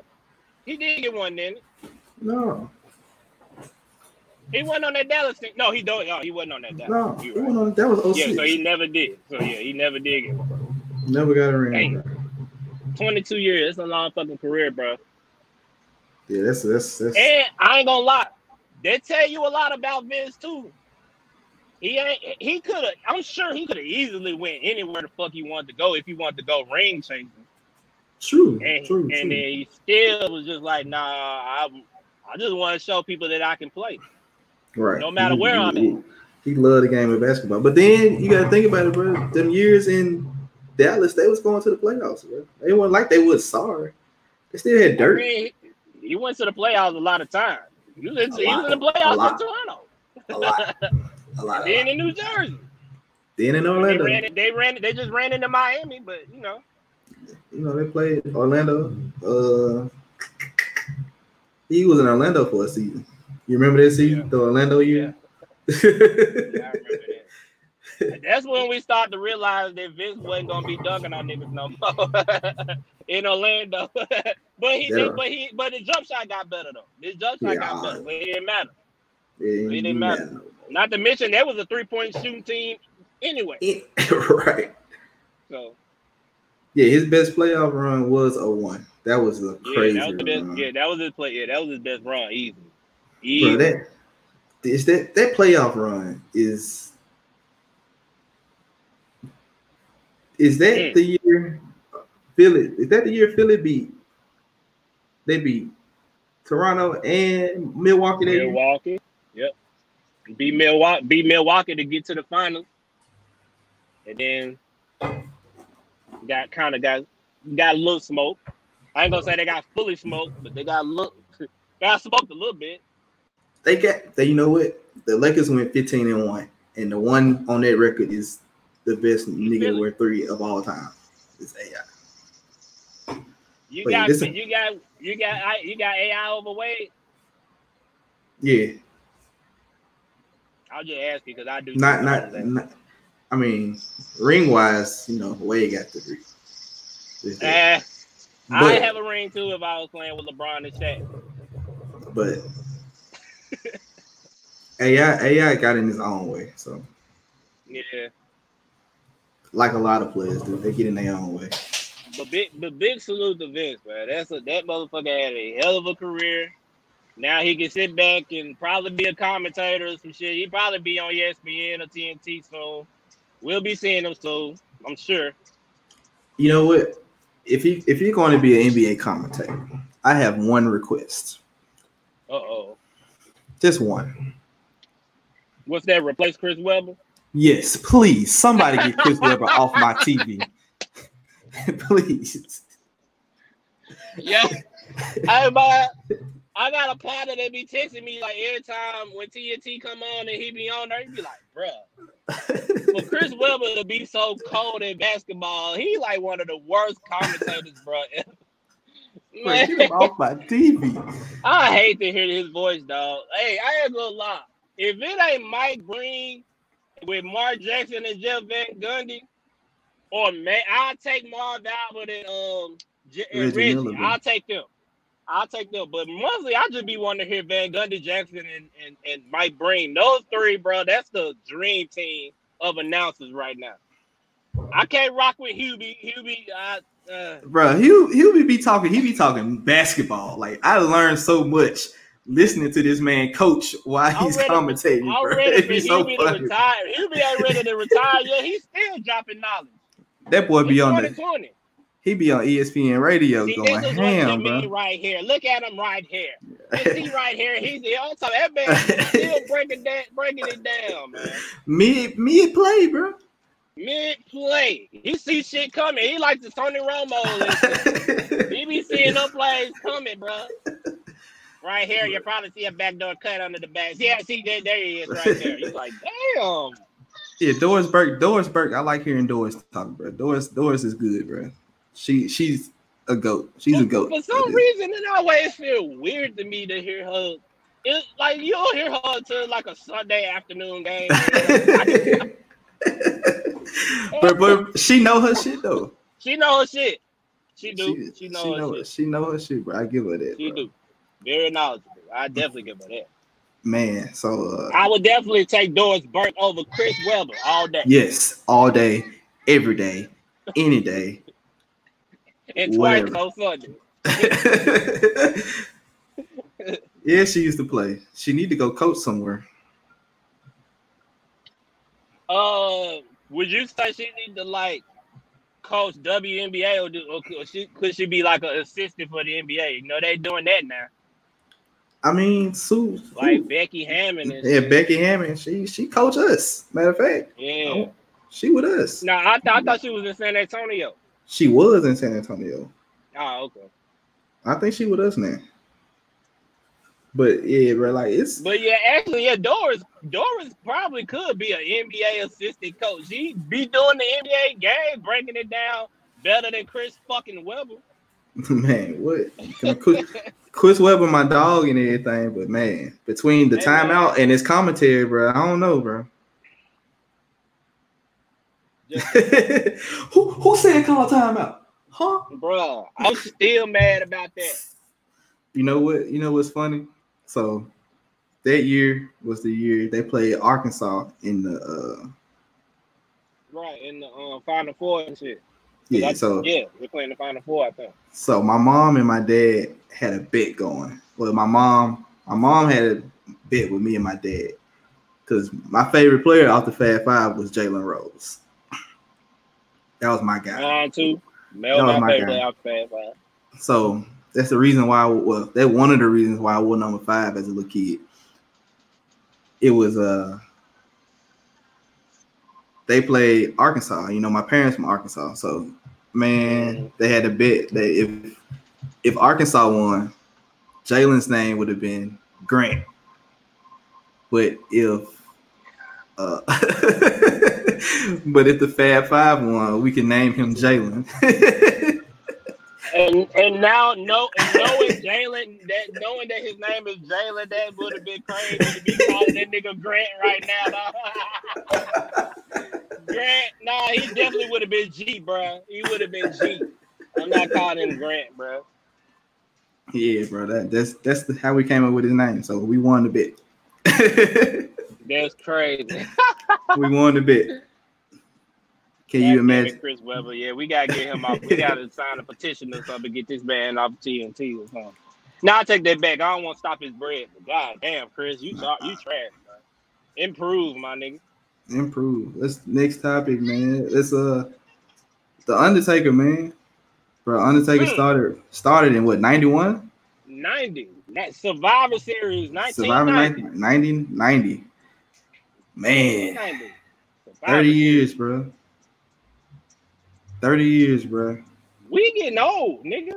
He did get one then. No, He wasn't on that Dallas thing. No, he don't. No, he wasn't on that Dallas. no, he right. went on- that was 06. Yeah, so he never did. So yeah, he never did get one. Never got a ring. Dang. 22 years. That's a long fucking career, bro. Yeah, that's that's that's And I ain't gonna lie, they tell you a lot about Vince too. He ain't. He could have. I'm sure he could have easily went anywhere the fuck he wanted to go if he wanted to go ring chasing. true, And, true, and true. then he still was just like, nah, I, I just want to show people that I can play. right. no matter where I'm he, He loved the game of basketball. But then you gotta think about it, bro. Them years in Dallas, they was going to the playoffs, bro. They weren't like they was sorry. They still had I dirt. mean, he went to the playoffs a lot of times. He was in, he was in the playoffs in Toronto. A lot. A lot. Then in New Jersey. Then in They Orlando, ran, they ran. They just ran into Miami, but you know, you know, they played Orlando. Uh, he was in Orlando for a season. You remember that season, Yeah. the Orlando year? yeah, I remember that. That's when we start to realize that Vince wasn't gonna be dunking on niggas no more in Orlando. but he, Yeah. but he, but the jump shot got better though. His jump shot Yeah. got better, but it didn't matter. Yeah, It didn't matter. Not to mention that was a three point shooting team anyway. right. So Yeah, his best playoff run was a one. That was a yeah, crazy that was the best. run. Yeah, that was his play. Yeah, that was his best run. Easy, Bro, that is that that playoff run is is that Mm. the year Philly? Is that the year Philly beat? They beat Toronto and Milwaukee. Milwaukee. Beat Milwaukee. Beat Milwaukee to get to the finals, and then got kind of got got a little smoke. I ain't gonna say they got fully smoked, but they got look got smoked a little bit. they got they you know what? The Lakers went 15 and 1, and the one on that record is the best nigga Really? wear three of all time. It's AI. You Wait, got you got you got I- you got AI overweight. Yeah, I'll just ask you because I do not not, not I mean, ring wise, you know, Wade got the. It's that. Eh, I have a ring too if I was playing with LeBron and Shaq. but AI AI got in his own way. So Yeah, like a lot of players do, they get in their own way. but big but big salute to Vince, man. That's a that motherfucker had a hell of a career. Now he can sit back and probably be a commentator or some shit. He probably be on ESPN or TNT soon. We'll be seeing him soon, I'm sure. You know what? If you if you're going to be an NBA commentator, I have one request. Uh oh. Just one. What's that? Replace Chris Webber? Yes, please. Somebody get Chris Webber off my TV. please. Yeah. hey, but I got a partner that be texting me like every time when TNT come on and he be on there, he be like, bruh. For Chris Webber to be so cold in basketball, he like one of the worst commentators, bro. Get him off my TV. I hate to hear his voice, dog. Hey, I ain't gonna lie. If it ain't Mike Breen with Mark Jackson and Jeff Van Gundy, or man, I'll take Marv Albert and um J- Reggie Reggie. I'll take them. I'll take them. But mostly, I just be wanting to hear Van Gundy, Jackson, and, and, and Mike Breen. Those three, bro. That's the dream team of announcers right now. I can't rock with Hubie. Hubie, I, uh, Bro, he'll he'll be, talking, he be talking basketball. Like I learned so much listening to this man coach while he's ready- commentating. I'm Bro. ready for be so Hubie to retire. Hubie ain't ready to retire yet. He's still dropping knowledge. That boy be It's on the 2020. He be on ESPN radio See, going this is ham, bro. right here. Look at him right here. See right here. He's the on top. That man still breaking that, breaking it down, man. Mid mid play, bro. Mid play, he see shit coming. He like the Tony Romo. He be seeing them plays coming, bro. Right here, you probably see a backdoor cut under the back. Yeah, see there, there he is, right there. He's like, damn. Yeah, Doris Burke. Doris Burke. I like hearing Doris talk, bro. Doris Doris is good, bro. She she's a goat. She's a goat. For some reason, it always feel weird to me to hear her. It like you don't hear her until like a Sunday afternoon game. but but she know her shit though. she know her shit. She do. She, She, know she her know shit. she know her shit, bro. I give her that. She bro. do. Very knowledgeable. I definitely give her that. Man, so uh, I would definitely take Doris Burke over Chris Webber all day. yes, all day, every day, any day. And twice whatever. on Sunday. yeah, she used to play. She need to go coach somewhere. Uh, would you say she need to like coach WNBA or, do, or could she could she be like an assistant for the NBA? You know they doing that now. I mean, Sue, Like Becky Hammon yeah, shit. Becky Hammon. She she coach us. Matter of fact, Yeah. she with us. No, I, th- I thought she was in San Antonio. She was in San Antonio. Oh, okay. I think she with us now. But yeah, bro, like it's But yeah, actually, yeah, Doris Doris probably could be an NBA assistant coach. She be doing the NBA game, breaking it down better than Chris fucking Webber. man, what Chris, Chris Webber, my dog and everything, but man, between the man. timeout and his commentary, bro, I don't know, bro. who who said call timeout? Huh? Bro, I'm still mad about that. You know what? You know what's funny? So that year was the year they played Arkansas in the uh Right, in the um, Final Four and shit. 'Cause yeah, I- so yeah, we're playing the Final Four, I think. So my mom and my dad had a bet going. Well, my mom, my mom had a bet with me and my dad because my favorite player off the Fab Five was Jalen Rose. That was my guy. Mine too. That was my guy. five. So that's the reason why. Well, that's one of the reasons why I wore number five as a little kid. It was uh, they played Arkansas. You know, my parents from Arkansas, so man, they had a bet that if if Arkansas won, Jalen's name would have been Grant. But if uh, but if the Fab Five won, we can name him Jalen. And and now no and knowing Jalen that knowing that his name is Jalen, that would have been crazy to be calling that nigga Grant right now. Grant, nah, he definitely would have been G, bro. He would have been G. I'm not calling him Grant, bro. yeah, bro. That, that's that's the, how we came up with his name. So we won the bet. That's crazy. we won the bet. Can you God damn it, imagine? Chris Webber? Yeah, we gotta get him off. We gotta sign a petition or something to get this man off TNT or something. Now I take that back. I don't want to stop his bread, but god damn, Chris, you talk, you trash, bro. Improve, my nigga. Improve. Let's next topic, man. It's uh the Undertaker, man. Bro, Undertaker Hmm. started started in what 91? 90. That Survivor Series, Survivor 1990. 90, 90, 90. Man, 30 years, bro. 30 years, bro. We getting old, nigga.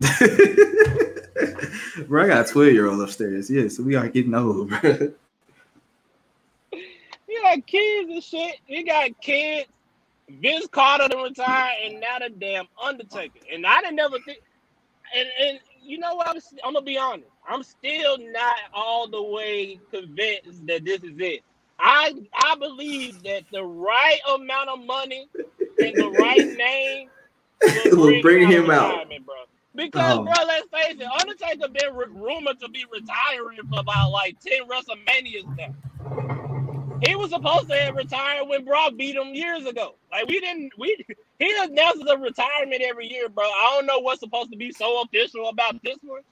bro, I got a 12 year old upstairs. Yeah, so we are getting old, bro. You got kids and shit. You got kids. Vince Carter to retire, and now the damn Undertaker. And I didn't never think. And and you know what? I'm, I'm gonna be honest. I'm still not all the way convinced that this is it. I I believe that the right amount of money and the right name Will bring him out. bro. Because, Oh. bro, let's face it, Undertaker been ru- rumored to be retiring for about like ten WrestleManias now. He was supposed to have retired when Brock beat him years ago. Like we didn't, we he announces a retirement every year, bro. I don't know what's supposed to be so official about this one,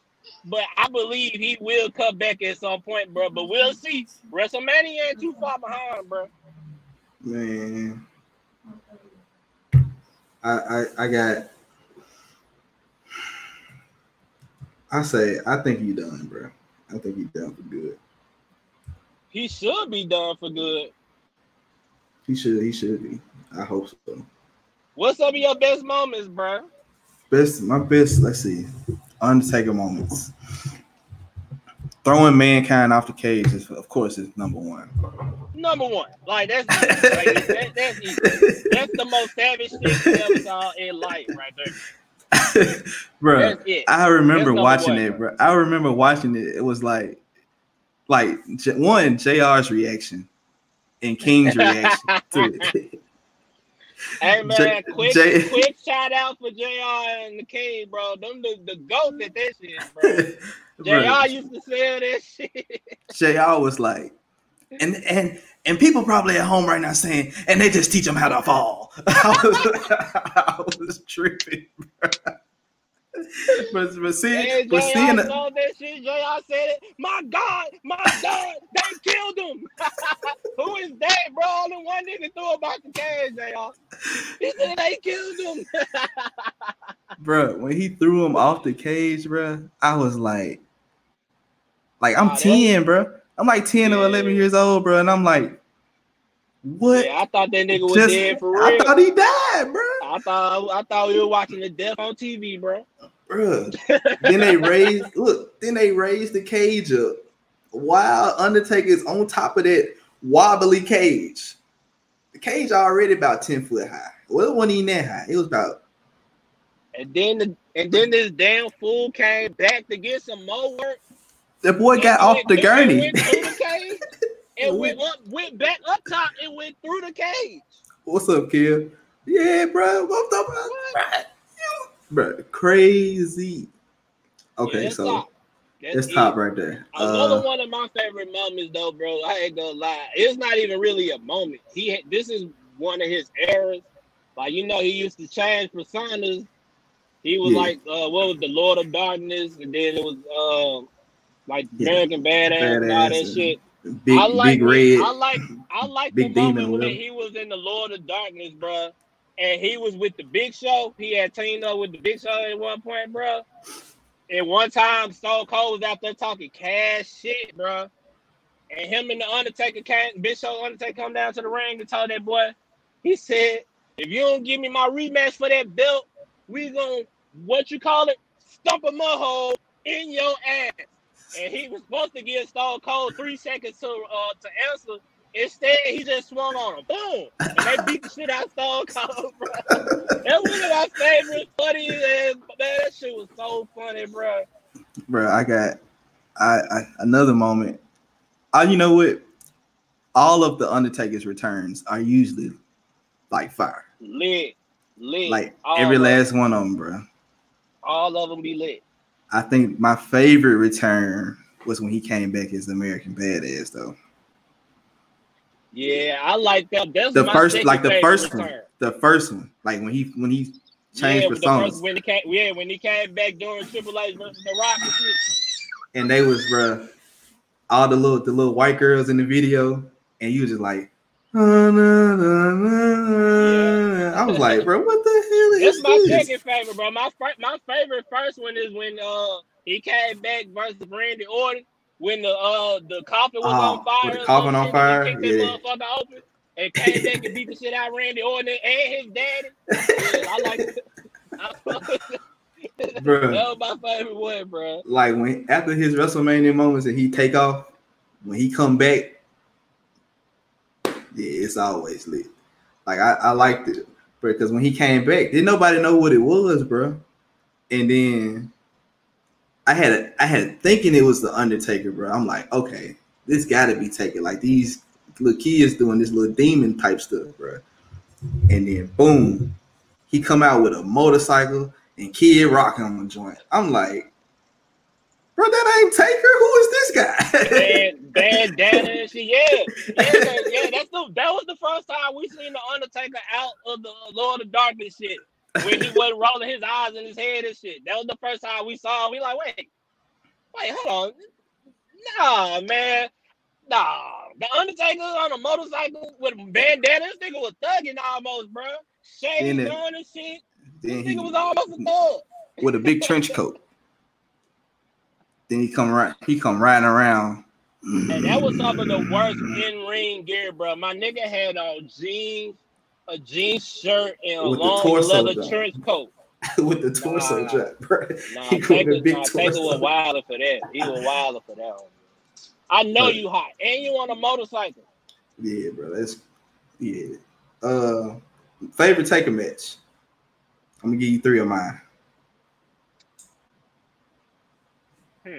but I believe he will come back at some point, bro. But we'll see. WrestleMania ain't too far behind, bro. Man. I, I I got I say I think he done, bro. I think he done for good. He should be done for good. He should he should be. I hope so. What's some of your best moments, bro? Best my best, let's see. Undertaker moments. Throwing mankind off the cage is of course is number one. Number one, like that's. Like, that, that's. That's the most savage thing ever saw in life, right there. bro. I remember watching one. it, bro. I remember watching it. It was like, like one Jr's reaction and King's reaction to it. Hey man, J- quick, J- quick shout out for Jr. and the King, bro. Them the, the goat at that shit, bro. Bro, Jr. used to sell that shit. Jr was like, and and and people probably at home right now saying, and they just teach them how to fall. I was, I was tripping, bro. But but see, but seeing the, saw that shit. Jr. said it. My God, my God, they killed him. Who is that, bro? Only one nigga threw about the cage, Jr. He said they killed him. bro, when he threw him off the cage, bro, I was like, like I'm that- 10, bro. I'm like 10 or 11 years old, bro, and I'm like, what? Yeah, I thought that nigga was Just- dead for real. I thought he died, bro. I thought I thought we were watching the death on TV, bro. Bro. then they raised, look, then they raised the cage up while Undertaker's on top of that wobbly cage. The cage already about 10 foot high. Well, it wasn't even that high. It was about And then the and then this damn fool came back to get some more work. the boy got off the gurney. Went the cage. And went up, went back up top and went through the cage. What's up, kid? Yeah, bro. What's up, bro? Bro, crazy. Okay, that's so top. That's that's it. top right there. Another Uh, one of my favorite moments, though, bro. I ain't gonna lie. It's not even really a moment. He this is one of his eras. Like you know, he used to change personas. He was Yeah. like, uh, what was the Lord of Darkness, and then it was um, like Yeah. American Badass, and all that shit. big, I like big red. I like I like the moment when he was in the Lord of Darkness, bro. And he was with the Big Show. He had teamed up with the Big Show at one point, bro. And one time, Stone Cold was out there talking cash shit, bro. And him and the Undertaker came, Big Show Undertaker come down to the ring and told that boy, he said, if you don't give me my rematch for that belt, we gonna what you call it, stump a mud hole in your ass. and he was supposed to give Stone Cold three seconds to uh to answer. Instead, he just swung on him. Boom! And they beat the shit out of Stone Cold, bro. That was one of my favorite funny and man, that shit was so funny, bro. bro. I got I, I another moment. Oh, you know what? All of the Undertaker's returns are usually like fire. Lit. Lit. Like All every last one of them, bro. all of them be lit. I think my favorite return was when he came back as the American Badass, though. Yeah, I like that. That's The first, like the first one, the first one, like when he when he changed yeah, the when he came, yeah, when he came back during Triple H versus The Rock and shit. and they was bro, all the little the little white girls in the video, and you was just like, "Ah, na, na, na, na." I was like, bro, what the hell is this? That's my this? second favorite, bro. My my favorite first one is when uh he came back versus Randy Orton when the uh the coffin was Oh, on fire. the coffin on shit, fire? and he kicked Yeah. that motherfucker open and came back and beat the shit out of Randy Orton and his daddy. Yeah, I like. I, Bro. that was my favorite one, bro. Like when after his WrestleMania moments and he take off, when he come back, yeah, it's always lit. Like I, I liked it, bro, because when he came back, didn't nobody know what it was, bro. And then I had a, I had thinking it was the Undertaker, bro. I'm like, okay, this got to be taken. Like these little kids doing this little demon type stuff, bro. And then boom, he come out with a motorcycle and Kid Rock on the joint. I'm like, bro, that ain't Taker. Who is this guy? Band, bandana and shit. Yeah, yeah, yeah. That's the that was the first time we seen the Undertaker out of the Lord of Darkness shit. When he wasn't rolling his eyes in his head and shit. That was the first time we saw him. We like, wait, wait, hold on. Nah, man. Nah. The Undertaker on a motorcycle with a bandana. This nigga was thugging almost, bro. In Shades on and shit. This nigga was almost a thug. with a big trench coat. Then he come right, he come riding around. And that was some of the worst in ring gear, bro. My nigga had on jeans, a jeans shirt, and a With long leather trench coat. with the torso Nah. drop, bro. Nah, He Taker, a big nah, Taker was wilder for that. He was wilder for that one. I know But- you hot, and you on a motorcycle. Yeah, bro. That's yeah. Uh, favorite Taker match. I'm gonna give you three of mine. Hmm.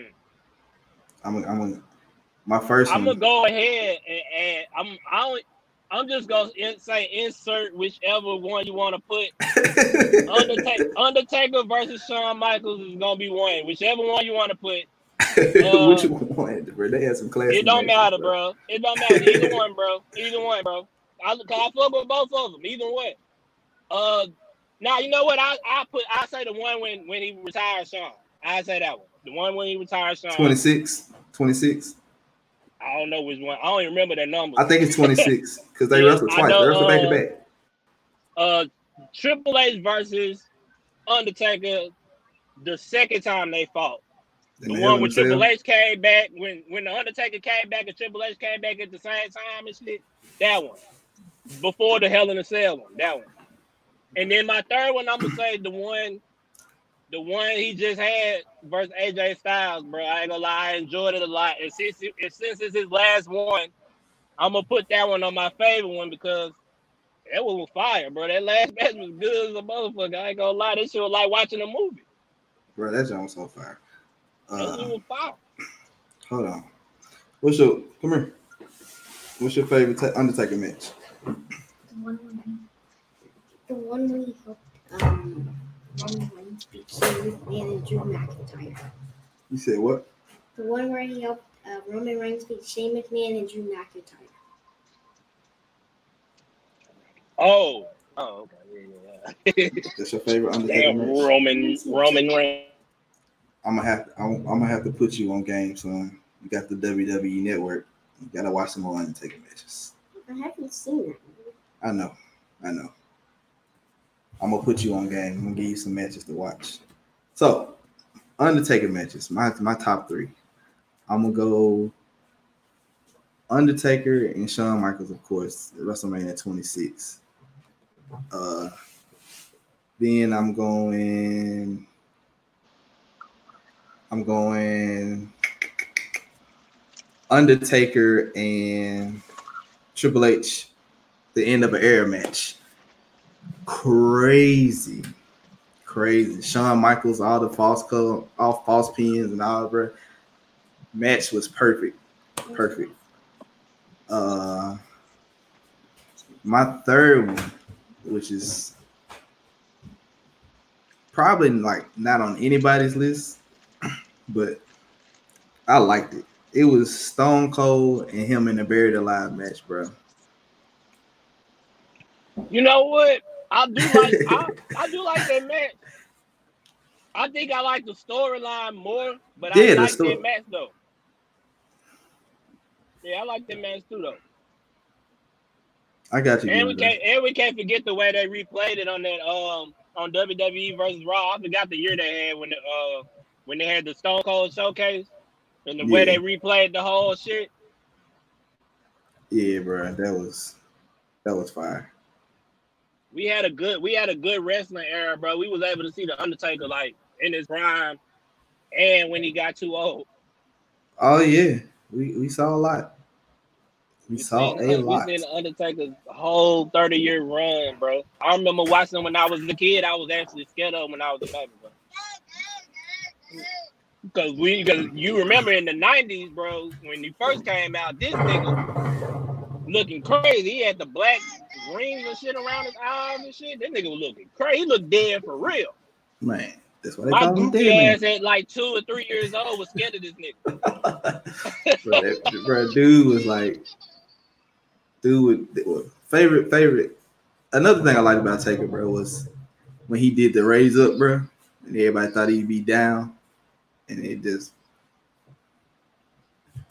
I'm, I'm gonna, my 1st I'm one. gonna go ahead and, and I'm I don't, I'm just gonna in, say insert whichever one you want to put. Undertaker, Undertaker versus Shawn Michaels is gonna be one. Whichever one you want to put. Which one, bro? They had some classic. It don't matter, bro. It don't matter. Either one, bro. Either one, bro. I, I fuck with both of them. Either one. Uh, now you know what? I I put I say the one when when he retired Shawn. I say that one. The one when he retired Shawn. 26, 26. I don't know which one. I don't even remember their number. I think it's 26 because they Yeah, wrestled twice. know, they wrestled back to uh, back. uh Triple H versus Undertaker. The second time they fought. The one when. Triple H came back, when when the Undertaker came back and Triple H came back at the same time and shit. That one. Before the Hell in a Cell one. That one. And then my third one, I'm gonna say the one, the one he just had versus AJ Styles, bro. I ain't gonna lie, I enjoyed it a lot. And since it, and since it's his last one, I'm gonna put that one on my favorite one because that one was fire, bro. That last match was good as a motherfucker. I ain't gonna lie, this shit was like watching a movie. Bro, that joint was so fire. That Uh, was fire. hold on. What's your come here? What's your favorite ta- Undertaker match? The one where he, the one where he helped um Roman Reigns beat Shane McMahon and Drew McIntyre. You said what? The one where he helped uh, Roman Reigns beat Shane McMahon and Drew McIntyre. Oh. Oh, okay. Yeah, yeah, yeah. That's your favorite Undertaker Damn, match? Roman Roman Reigns. I'm gonna have to, I'm, I'm gonna have to put you on game, son. You got the WWE Network. You gotta watch some more Undertaker matches. I haven't seen that. I know, I know. I'm gonna put you on game. I'm gonna give you some matches to watch. So, Undertaker matches. My my top three. I'm gonna go Undertaker and Shawn Michaels, of course, WrestleMania 26. Uh, then I'm going. I'm going. Undertaker and Triple H, the end of an era match. Crazy, crazy. Shawn Michaels, all the false color, all false pins and all, bro. Match was perfect, perfect. Uh, my third one, which is probably like not on anybody's list, but I liked it. It was Stone Cold and him in a buried alive match, bro. You know what? I do like I, I do like that match. I think I like the storyline more, but Yeah, I like that match though. Yeah, I like that match too though. I got you. And we can't and we can't forget the way they replayed it on that um on WWE versus Raw. I forgot the year they had when the uh when they had the Stone Cold showcase and the way they replayed the whole shit. Yeah, bro, that was that was fire. We had a good we had a good wrestling era, bro. We was able to see the Undertaker like in his prime and when he got too old. Oh yeah, we we saw a lot. We We saw seen, a we lot. seen the Undertaker's whole 30 year run, bro. I remember watching when I was a kid. I was actually scared of him when I was a baby, bro. Because we, because you remember in the 90s, bro, when he first came out, this nigga looking crazy. He had the black rings and shit around his eyes and shit. That nigga was looking crazy. He looked dead for real. Man, that's what they My call him goofy dead ass at like two or three years old was scared of this nigga. bro, that, bro, dude was like, dude, would, favorite favorite. Another thing I liked about Taker, bro, was when he did the raise up, bro, and everybody thought he'd be down, and it just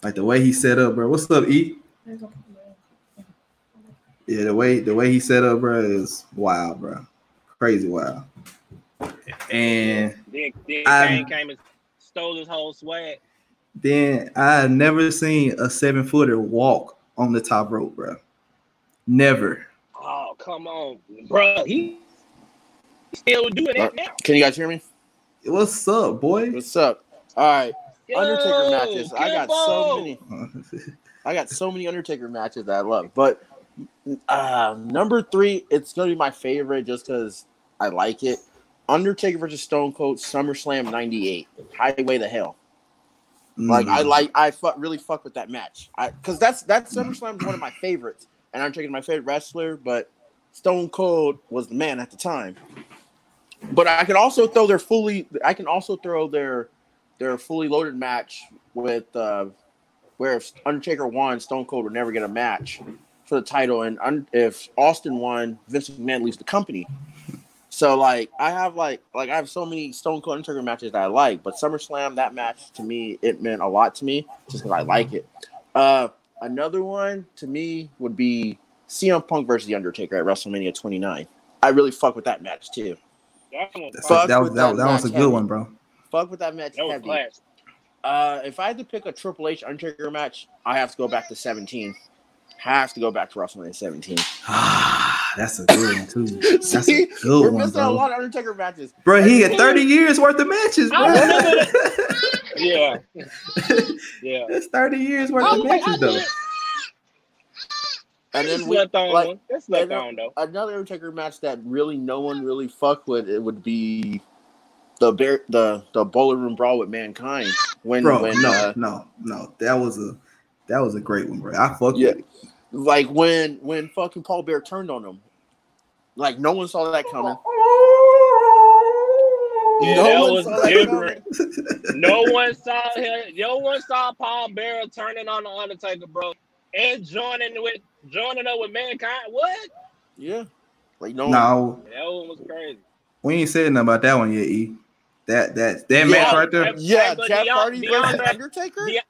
like the way he set up, bro. What's up, E? Yeah, the way the way he set up, bro, is wild, bro. Crazy wild. And Then, then I- Kane came and stole his whole swag. then I had never seen a seven footer walk on the top rope, bro. Never. Oh, come on, bro. He still doing that uh, now. Can you guys hear me? What's up, boy? What's up? All right, Undertaker matches. I got so many. I got so many Undertaker matches that I love. But uh, number three, it's gonna be my favorite just because I like it. Undertaker versus Stone Cold SummerSlam '98. Highway to Hell. Like I Mm. like I fuck really fuck with that match. I because that's that SummerSlam is one of my favorites, and Undertaker's my favorite wrestler. But Stone Cold was the man at the time. But I can also throw their fully. I can also throw their their fully loaded match with uh, where if Undertaker won, Stone Cold would never get a match for the title, and un- if Austin won, Vince McMahon leaves the company. So like I have like like I have so many Stone Cold Undertaker matches that I like, but SummerSlam that match to me it meant a lot to me just because I like it. Uh, another one to me would be CM Punk versus the Undertaker at WrestleMania 29. I really fuck with that match too. That one, Fuck that was that, that that was a good heavy. one, bro. Fuck with that match that was heavy. Uh, if I had to pick a Triple H Undertaker match, I have to go back to 17. Have to go back to WrestleMania 17. Ah, that's a good one too. That's a See, good we're one, missing a lot of Undertaker matches. Bro, he had 30 years worth of matches, bro. Yeah, yeah. That's 30 years worth I of matches, I though. And They then we slept on like one. They slept and then- on though. another Undertaker match that really no one really fucked with. It would be the bear, the the boiler room brawl with mankind. When Bro, when no, uh, no, no. That was a that was a great one, bro. I fuck Yeah. with it. Like when when fucking Paul Bear turned on him. Like no one saw that coming. Yeah, no that one was saw that different. No one saw him. No one saw Paul Bearer turning on the Undertaker, bro, and joining with joining up with mankind. What? Yeah, like no. one- No, That one was crazy. we ain't said nothing about that one yet, E. That that that Yeah. match right there. Yeah, Hey, Jeff Hardy versus Undertaker. De-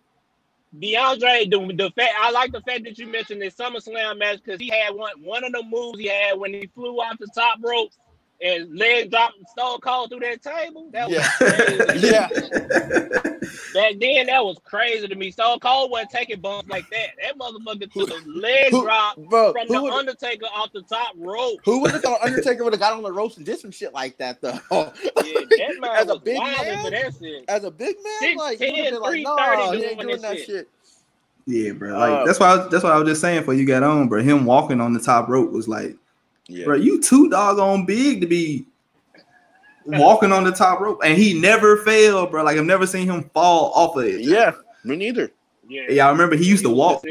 DeAndre, the, the fact I like the fact that you mentioned this SummerSlam match because he had one one of the moves he had when he flew off the top rope and leg dropped Stone Cold through that table. That was Yeah. crazy. Yeah. Back then, that was crazy to me. Stone Cold wasn't taking bumps like that. That motherfucker took a leg Who- drop Bro, from the Undertaker off the top rope. who would have thought Undertaker would have got on the ropes and did some shit like that though? Yeah, that man As a big man? for that shit. As a big man, Six, like, ten, been like, 330 no, he ain't doing that shit. shit. Yeah, bro. Like Uh, that's why I that's what I was just saying for you got on, bro. Him walking on the top rope was like, Yeah. bro, you too doggone big to be walking on the top rope, and he never failed, bro. Like I've never seen him fall off of it. Yeah, me neither. Yeah. Yeah, I remember he used to walk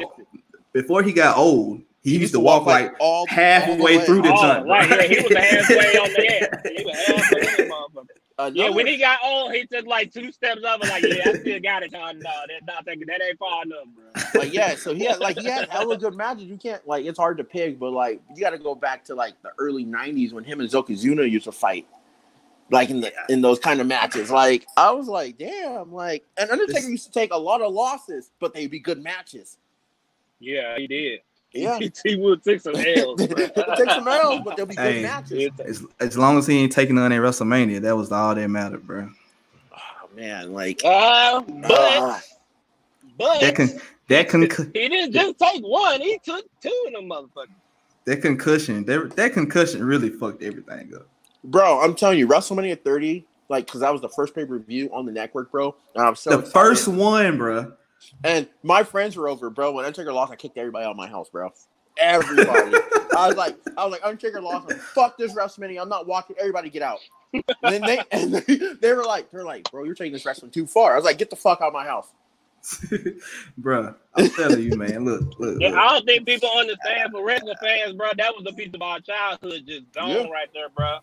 before he got old. He, used to walk like all halfway all through the Oh, jump. right, yeah, he was halfway on the end. He was halfway in the motherfucker. Another, Yeah, when he got old, he took like two steps up and like, yeah, I still got it. No, no, that, not that, that ain't far enough, bro. like yeah, so he had like he had hella good matches. You can't like it's hard to pick, but like you got to go back to like the early '90s when him and Yokozuna used to fight, like in the in those kind of matches. Like I was like, damn, like and Undertaker This- used to take a lot of losses, but they'd be good matches. Yeah, he did. Yeah, He, he would take some L's. Take some L's, but they'll be good Hey. matches. As, as long as he ain't taking none in WrestleMania, that was all that mattered, bro. Oh man, like Uh, but, ah, but That can that con he didn't just take one. He took two of them motherfuckers. that concussion that, that concussion really fucked everything up. bro, I'm telling you, WrestleMania 30, like because that was the first pay per view on the network, bro. And I'm so the excited. first one, bro. And my friends were over, bro. When Undertaker lost, I kicked everybody out of my house, bro. Everybody. I was like, I was like, Undertaker lost. I'm, Fuck this WrestleMania. I'm not watching. Everybody get out. And then they and they, they were like, they're like, bro, you're taking this wrestling too far. I was like, get the fuck out of my house. Bruh, I'm telling you, man. Look, look, Yeah, look. I don't think people understand for wrestling fans, bro. That was a piece of our childhood just gone Yeah. right there, bro.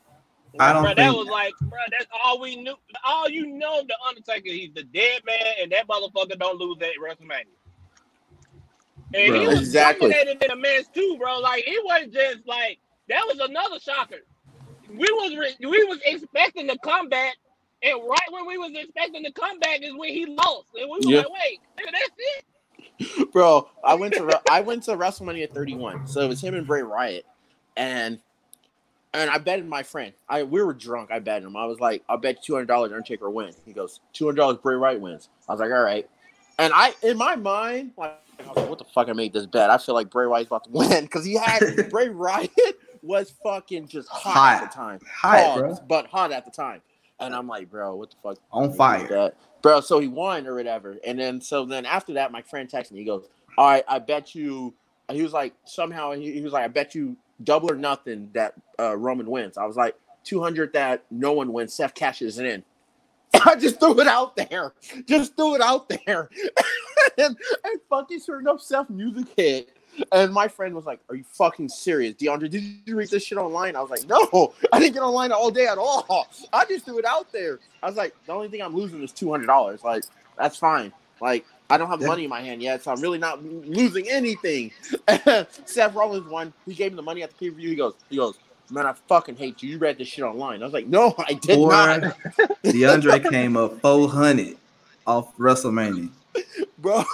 I don't bro, that was like, bro, that's all we knew. All you know, the Undertaker, he's the dead man, and that motherfucker don't lose at WrestleMania. And he Bro. was Exactly. dominated in a mess too, bro. Like it wasn't just like that was another shocker. We was re- we was expecting the comeback, and right when we was expecting the comeback is when he lost, and we were Yeah. like, wait, nigga, that's it. Bro, I went to I went to WrestleMania 31. So it was him and Bray Wyatt. And and I betted my friend. I we were drunk. I bet him. I was like, I'll bet two hundred dollars Undertaker wins. He goes, two hundred dollars Bray Wyatt wins. I was like, all right. And I in my mind, like, I was like, what the fuck? I made this bet. I feel like Bray Wyatt's about to win because he had Bray Wyatt was fucking just hot, Hot. at the time. Hot. But hot at the time. And I'm like, bro, what the fuck? On fire. That. Bro, so he won or whatever. And then so then after that, my friend texted me. He goes, All right, I bet you he was like somehow he, he was like, I bet you double or nothing that uh, Roman wins. I was like, two hundred that no one wins, Seth cashes it in. I just threw it out there. Just threw it out there. and, and fucking sure enough, Seth music hit. And my friend was like, Are you fucking serious? DeAndre, did you read this shit online? I was like, No, I didn't get online all day at all. I just threw it out there. I was like, The only thing I'm losing is $200. Like, that's fine. Like, I don't have Yeah. money in my hand yet, so I'm really not losing anything. Seth Rollins won. He gave me the money at the pay per view. He goes, he goes, man, I fucking hate you. You read this shit online. I was like, no, I did Boy, not, DeAndre came up 400 off WrestleMania. bro.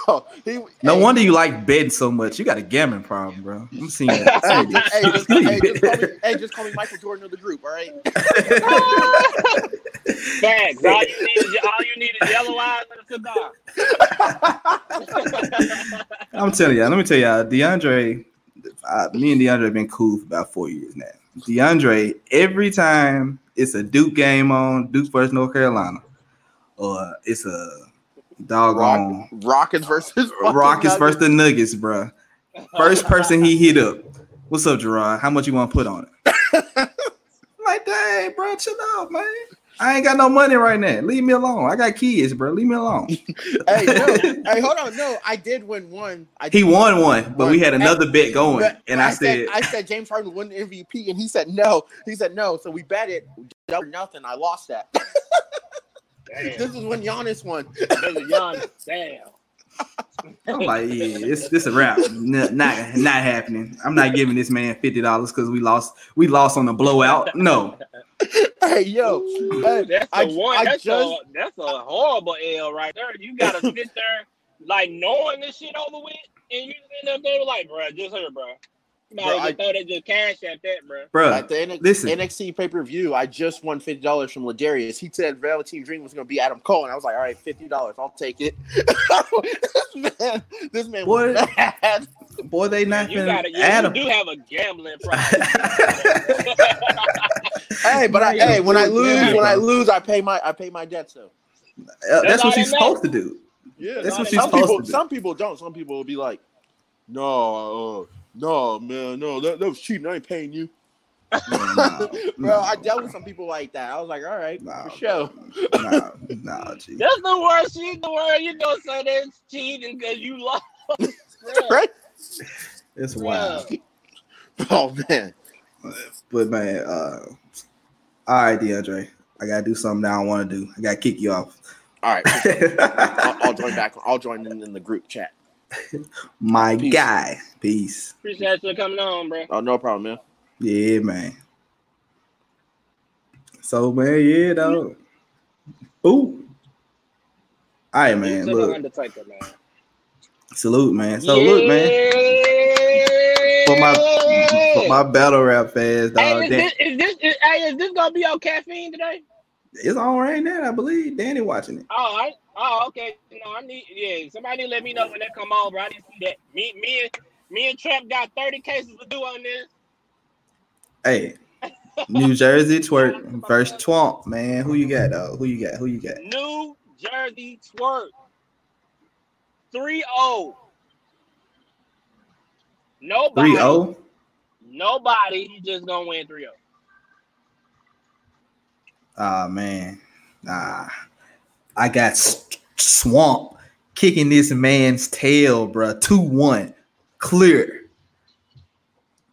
He, No hey, wonder you like betting so much. You got a gambling problem, bro. I'm seeing that. Hey, just, hey, just, hey, just call me, hey, just call me Michael Jordan of the group, all right? Facts. All you need is all you need is yellow eyes and a cigar. I'm telling y'all. Let me tell y'all, DeAndre. Uh, me and DeAndre have been cool for about four years now. DeAndre, every time it's a Duke game on Duke versus North Carolina, or it's a doggone Rockets versus Rockets Nuggets. versus the Nuggets, bro. First person he hit up. What's up, Gerard? How much you want to put on it? Like, dang, bro, chill out, man. I ain't got no money right now. Leave me alone. I got kids, bro. Leave me alone. hey, no, hey, hold on, no, I did win one. I He won one, but we had And- another bet going, and I said, I said James Harden won the MVP, and he said no. He said no, so we bet it double nothing. I lost that. This Damn. is when Giannis won. Nigga, Giannis, Damn. I'm like, yeah, it's this a wrap. N- not not happening. I'm not giving this man fifty dollars because we lost. We lost on the blowout. No, hey, yo, Ooh, hey, that's I- a one. I that's just- a that's a horrible L right there. You gotta sit there like knowing this shit over with, and you sitting up there like, bro, just here, bro. You might Bro, as I- throw that just cash at that, bro. bro. At the NXT, listen. NXT pay per view, I just won fifty dollars from Ladarius. He said Velveteen Dream was going to be Adam Cole, and I was like, "All right, fifty dollars, I'll take it." this man, this man What? was mad. Boy, they not You gotta, you, Adam. you do have a gambling problem. Hey, but I, Yeah, hey, when I yeah, lose, when I lose, I pay my I pay my debts though. Uh, That's all what she's that supposed to do. Yeah, That's what she's some supposed people. to do. Some people don't. Some people will be like, "No, uh, no, man, no, that, that was cheating. I ain't paying you." Man, nah, Bro, I nah, dealt with some people like that. I was like, "All right, Nah, for sure." nah, nah, G. That's the worst shit in the world. You gonna say that's cheating because you lost. Right? It's bruh. wild. Oh man. But man, uh, all right, DeAndre, I gotta do something now. I want to do. I gotta kick you off. All right, I'll, I'll join back. I'll join in, in the group chat. My Peace. guy, peace. Appreciate you coming on, bro. Oh, no problem, man. Yeah, man. So man, yeah, though. Ooh. All right, man. To Look, man. salute, man. So look, man. For my for my battle rap fans, dog. Hey, is this, is this is, hey, is this gonna be on caffeine today? It's on right now, I believe. Danny watching it. Oh, I, oh, okay. No, I need yeah. Somebody let me know when that come on, bro. I didn't see that. Me, me, and me and Trap got thirty cases to do on this. Hey, New Jersey twerk versus Swamp, man. Who you got, dog? Who you got? Who you got? New Jersey twerk. 3-0. Nobody. 3-0? Nobody. He just gonna win oh. 3-0. Ah man, nah. I got Swamp kicking this man's tail, bruh. Two one, clear.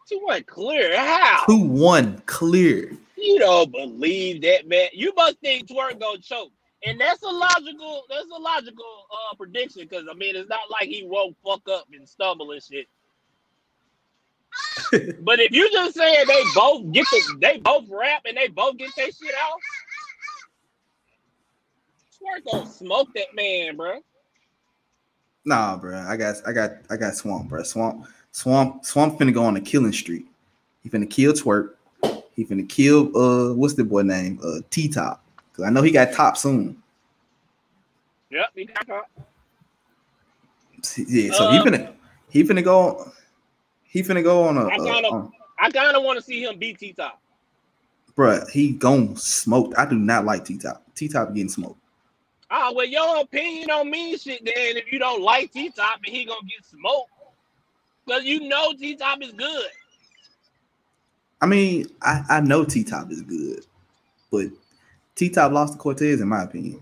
Two one clear. How? Two one, clear. You don't believe that, man. You must think Twerk gonna choke. And that's a logical, that's a logical uh prediction, because I mean it's not like he won't fuck up and stumble and shit. But if you just saying they both get the they both rap and they both get their shit out, Twerk gonna smoke that man, bro. Nah, bruh. I got, I got, I got Swamp, bruh. Swamp, Swamp, Swamp finna go on a killing streak. He finna kill Twerk. He finna kill uh, what's the boy name? Uh, T Top. Cause I know he got top soon. Yep, he got caught. Yeah, so he Uh, finna, he finna go. He finna go on a. I kinda- on- I kind of want to see him beat T Top. Bruh, he gon' smoke. I do not like T Top. T Top getting smoked. Ah, well, your opinion don't mean shit then if you don't like T Top and he gonna get smoked. Because you know T Top is good. I mean, I, I know T Top is good, but T Top lost to Cortez, in my opinion.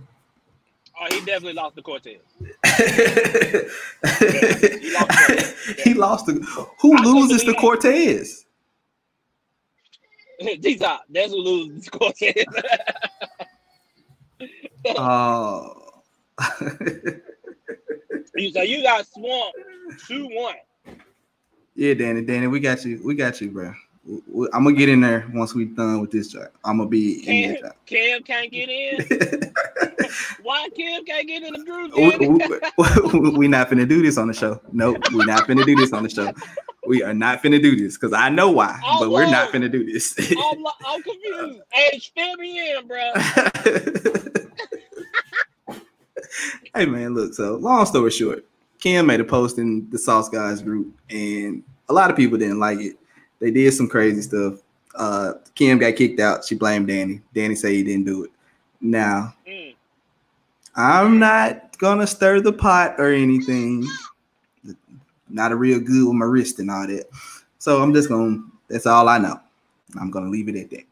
Oh, he definitely lost the Cortez. he lost the. who I loses the Cortez? Top, that's who loses the Cortez. Oh, You- so you got Swamp 2 1. yeah, Danny, Danny, we got you. We got you, bro. I'm gonna get in there once we done with this job. I'm gonna be in Cam, that Cam can't get in. Why Cam can't get in the group? we, we, we not finna do this on the show. Nope, we're not finna do this on the show. We are not finna do this because I know why, Oh, but we're not finna do this. I'm, I'm confused. Hey, fill me in, bro. hey man, look. So long story short, Kim made a post in the Sauce Guys group, and a lot of people didn't like it. They did some crazy stuff. Uh, Kim got kicked out. She blamed Danny. Danny said he didn't do it. Now Mm. I'm not gonna stir the pot or anything. Not a real good with my wrist and all that. So I'm just gonna. That's all I know. I'm gonna leave it at that.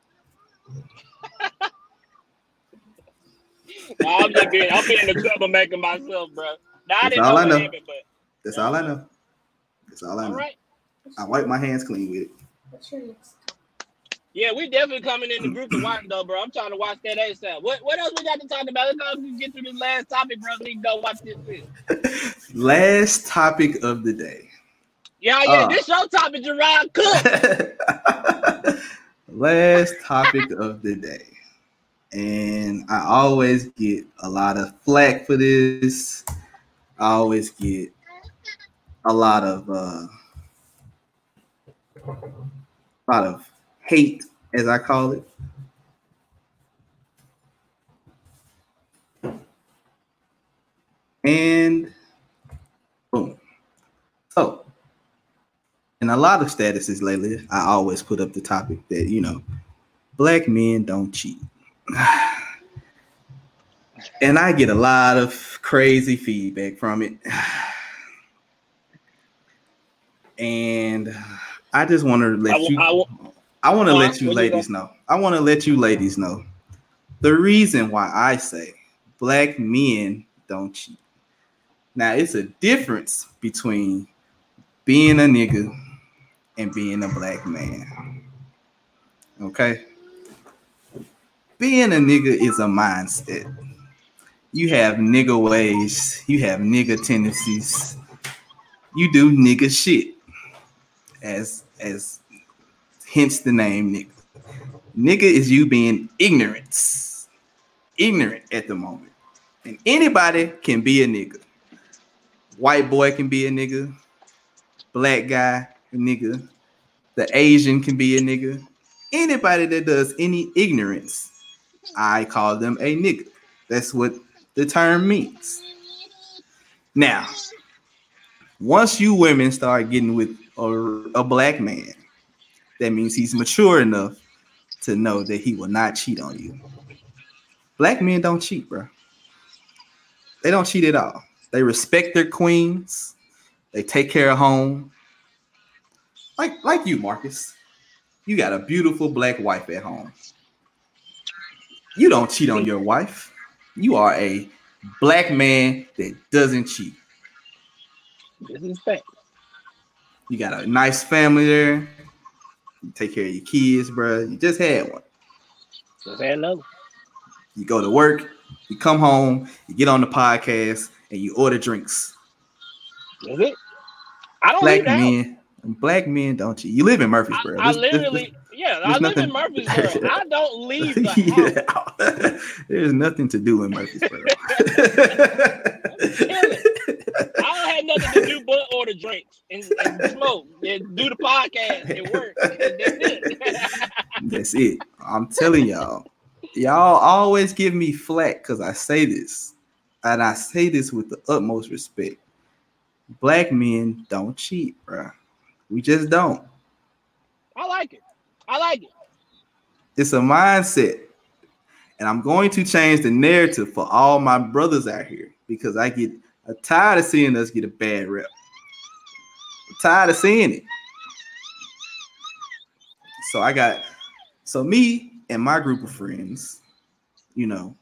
Nah, I'm just being, I'm being the troublemaker myself, bro. That's all I know. happened, but That's all I know. That's all I all know. right. I wipe my hands clean with it. What's your next Yeah, we definitely coming in the group to watch though, bro. I'm trying to watch that ASAP. What what else we got to talk about? Let's go get through this last topic, bro. We can go watch this shit. Last topic of the day. Yeah, yeah. Uh. this your topic, Gerard Cook. Last topic of the day. And I always get a lot of flack for this. I always get a lot of uh lot of hate, as I call it. And boom. So in a lot of statuses lately, I always put up the topic that you know, black men don't cheat. and I get a lot of crazy feedback from it. And I just want to let I, you. I, I want to let you What you ladies know. I want to let you ladies know the reason why I say black men don't cheat. Now, it's a difference between being a nigga and being a black man. Okay? Being a nigga is a mindset. You have nigga ways, you have nigga tendencies, you do nigga shit. As as hence the name nigga. Nigga is you being ignorant. Ignorant at the moment. And anybody can be a nigga. White boy can be a nigga. Black guy, a nigga. The Asian can be a nigga. Anybody that does any ignorance, I call them a nigga. That's what the term means. Now, once you women start getting with a, a black man, that means he's mature enough to know that he will not cheat on you. Black men don't cheat, bro. They don't cheat at all. They respect their queens. They take care of home. Like like you, Marcus. You got a beautiful black wife at home. You don't cheat on your wife. You are a black man that doesn't cheat. this is fact. You got a nice family there. You take care of your kids, bro. You just had one. Just had another. You go to work, you come home, you get on the podcast, and you order drinks. That's it. I don't Black leave the house. men, black men don't you? You live in Murfreesboro. I, I there's- literally, yeah, I live in nothing- Murfreesboro. I don't leave the house. Yeah. There's nothing to do in Murfreesboro. I don't have nothing to do order drinks and, and smoke and do the podcast and work. That's it. That's it. I'm telling y'all. Y'all always give me flack because I say this. And I say this with the utmost respect. Black men don't cheat, bruh. We just don't. I like it. I like it. It's a mindset. And I'm going to change the narrative for all my brothers out here because I get I'm tired of seeing us get a bad rep. Tired of seeing it. So I got so me and my group of friends, you know,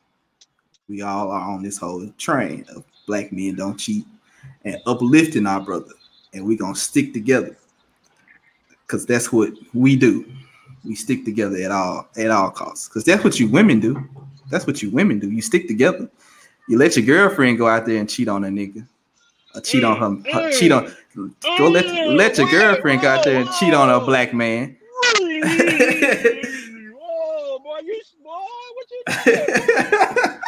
we all are on this whole train of black men don't cheat and uplifting our brother. And we're gonna stick together. Cause that's what we do. We stick together at all at all costs. Cause that's what you women do. That's what you women do. You stick together. You let your girlfriend go out there and cheat on a nigga. Or cheat on mm, her, her- cheat mm. on go let let your girlfriend go out there and cheat on a black man. oh boy, you boy, what you doing?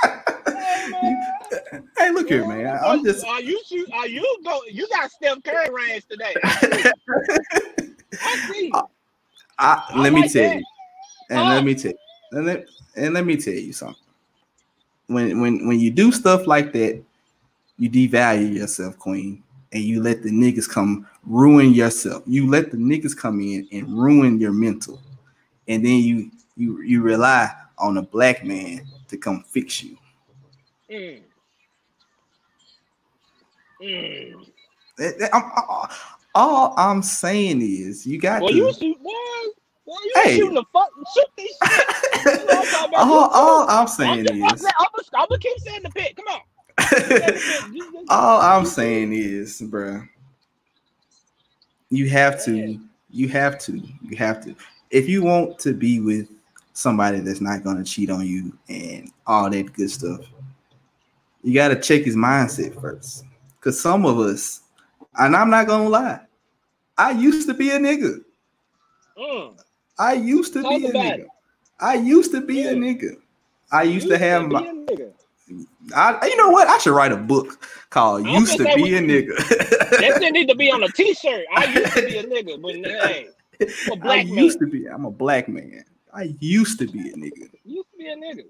Hey, look here, man. I, am just Are you? Are you go? You got Steph Curry range today. I see. I see. I, I let me like tell you, and let ah. me tell and let, and let me tell you something. When when when you do stuff like that, you devalue yourself, queen, and you let the niggas come ruin yourself. You let the niggas come in and ruin your mental, and then you you you rely on a black man to come fix you. Mm. Mm. That- that- I'm- all- all I'm saying is you got Boy, to. you shoot, boy. Boy, you Hey. shooting the fuck, shoot these shit. You know what I'm talking all, all. I'm saying I'm, I'm, is. I'm, I'm gonna keep saying the pit. Come on. Saying the pit. You- you- All I'm saying is, bruh, you have to, you have to, you have to. If you want to be with somebody that's not gonna cheat on you and all that good stuff, you gotta check his mindset first. Cause some of us, and I'm not gonna lie, I used to be a nigga. Mm. I used to Talk be a nigga. it. I used to be a nigga. I used to have be my. I, you know what? I should write a book called I was "Used to Be a Nigga." That shit need to be on a t-shirt. I used to be a nigga, but hey, I'm a I black man. used to be. I'm a black man. I used to be a nigga. Used to be a nigga.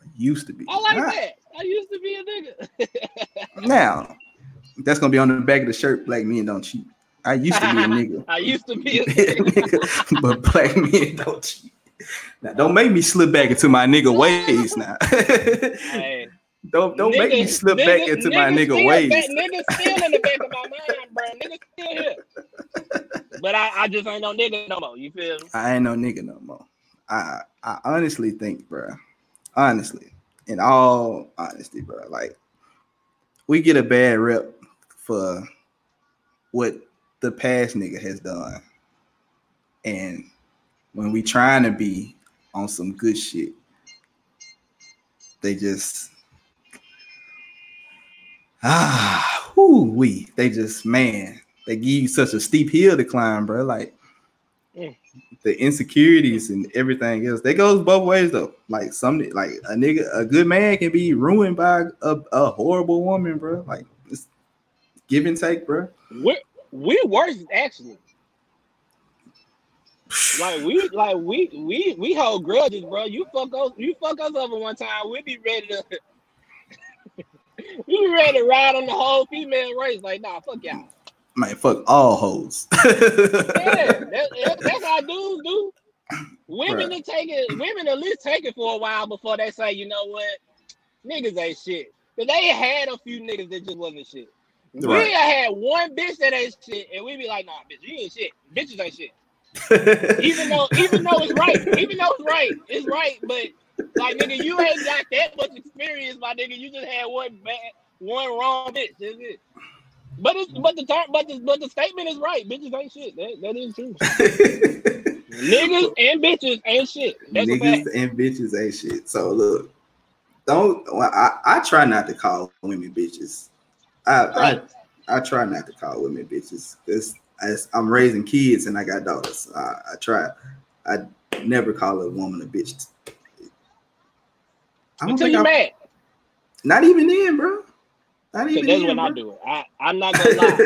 I used to be. I like Now- that. I used to be a nigga. Now, that's gonna be on the back of the shirt. Black men don't cheat. I used to be a nigga, I used to be a nigga. but black men don't cheat. Now, don't make me slip back into my nigga ways now. Hey, Don't don't make me slip back nigga- into my nigga still ways. Back, nigga still in the back of my mind, bro. Nigga still here. But I, I just ain't no nigga no more. You feel me? I ain't no nigga no more. I I honestly think, bro. Honestly, in all honesty, bro, like we get a bad rep for what the past nigga has done, and when we trying to be on some good shit, they just ah, whoo, we they just man, they give you such a steep hill to climb, bro. Like Mm. the insecurities and everything else. That goes both ways though. Like some like a nigga, a good man can be ruined by a, a horrible woman, bro. Like it's give and take, bro. We're we worse actually. Like we like we we we hold grudges, bro. You fuck us you fuck us over one time, we be ready to be ready to ride on the whole female race. Like nah, fuck y'all. Man, fuck all hoes. Yeah, that, that- that's how dudes do. Women will take it. Women at least take it for a while before they say, you know what, niggas ain't shit. But they had a few niggas that just wasn't shit. We had one bitch that ain't shit, and we be like, nah, bitch, you ain't shit. Bitches ain't shit. Even though, even though it's right, even though it's right, it's right. But like, nigga, you ain't got that much experience, my nigga. You just had one bad, one wrong bitch. That's it. But it's but the term, but the but the statement is right. Bitches ain't shit. That, that is true. Niggas and bitches ain't shit. That's. Niggas and bitches ain't shit. So look, don't I, I try not to call women bitches. I Right. I, I try not to call women bitches. As I'm raising kids and I got daughters. I, I try. I never call a woman a bitch. I don't Until think you I, mad. not even then, bro. Not even that's then, when I do it. I, I'm not gonna lie.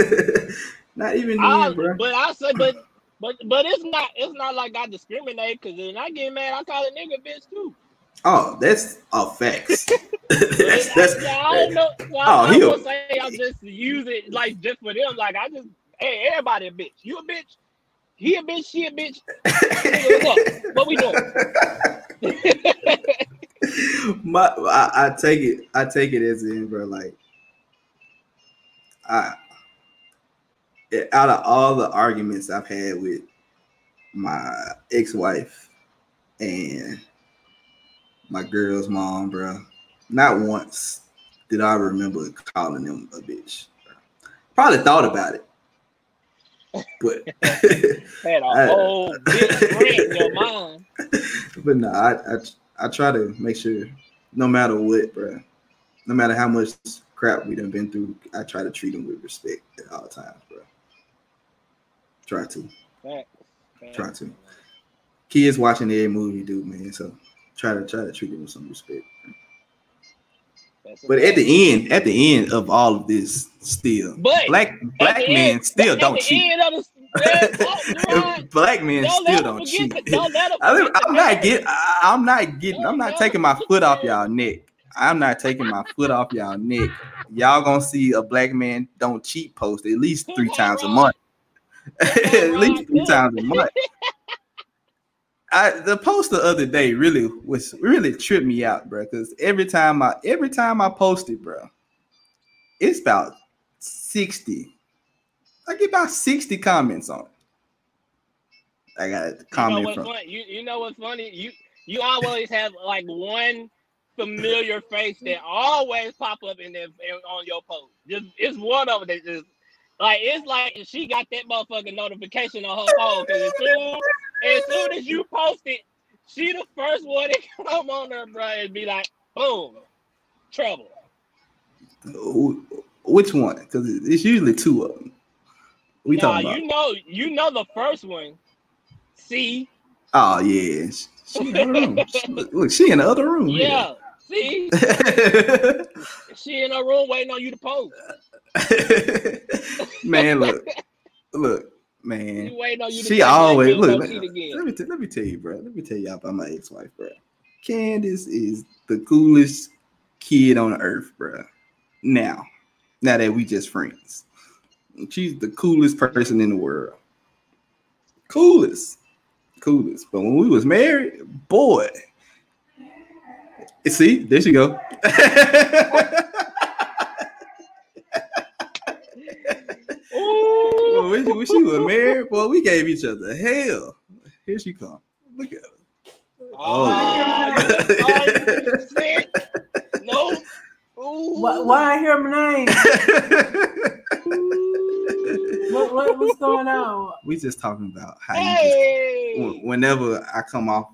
not even I, then, bro. but I say, but but but it's not it's not like I discriminate. Cause when I get mad, I call a nigga bitch too. Oh, that's a fact. that's, I, that's, I don't know. Well, Oh, I'm he'll- say I just use it like just for them. Like I just hey everybody a bitch. You a bitch. He a bitch. She a bitch. Nigga, what's up? What we doing? My, I, I take it. I take it as in, bro. Like, I out of all the arguments I've had with my ex-wife and my girl's mom, bro, not once did I remember calling them a bitch. Probably thought about it, but Had a whole bitch in your mind. but no, I, I I try to make sure, no matter what, bro, no matter how much crap we done been through, I try to treat them with respect at all times, bro. Try to, try to. Kids watching every movie, do man. So try to try to treat them with some respect. But at the end, at the end of all of this, still, But black black men end- still don't cheat. end the- yeah, Gerard, black men don't still don't cheat. don't I'm not getting. I- I'm not getting. I'm not taking my foot off y'all neck. I'm not taking my foot off y'all neck. Y'all gonna see a black man don't cheat post at least three times a month. At least three times a month. I the post the other day really was really tripped me out, bro. Because every time I every time I post it, bro, it's about sixty. I get about sixty comments on it. I got a You know comment what's from funny? You, you know what's funny? You you always have like one familiar face that always pop up in there in- on your post. Just it's one of them that just like it's like she got that motherfucking notification on her phone because as soon as soon as you post it, she the first one to come on her, bro, and be like, boom, trouble. Which one? Because it's usually two of them. We nah, talking about? you know, you know the first one. See, Oh yeah, She- in the room. Look, look, she in the other room. yeah, see, she in her room waiting on you to post. man, look, look, man. waiting on you She always look. Let, let me t- let me tell you, bro. Let me tell you about my ex-wife, bro. Candace is the coolest kid on earth, bro. Now, now that we just friends, she's the coolest person in the world. Coolest, coolest. But when we was married, boy, See, there she go. Ooh. Well, wish, wish you were married. Boy, we gave each other hell. Here she come. Look at her. Oh, Oh. oh. No. Ooh. Why, why I hear my name? What, what, what's going on? we just talking about how you just, Hey. whenever I come off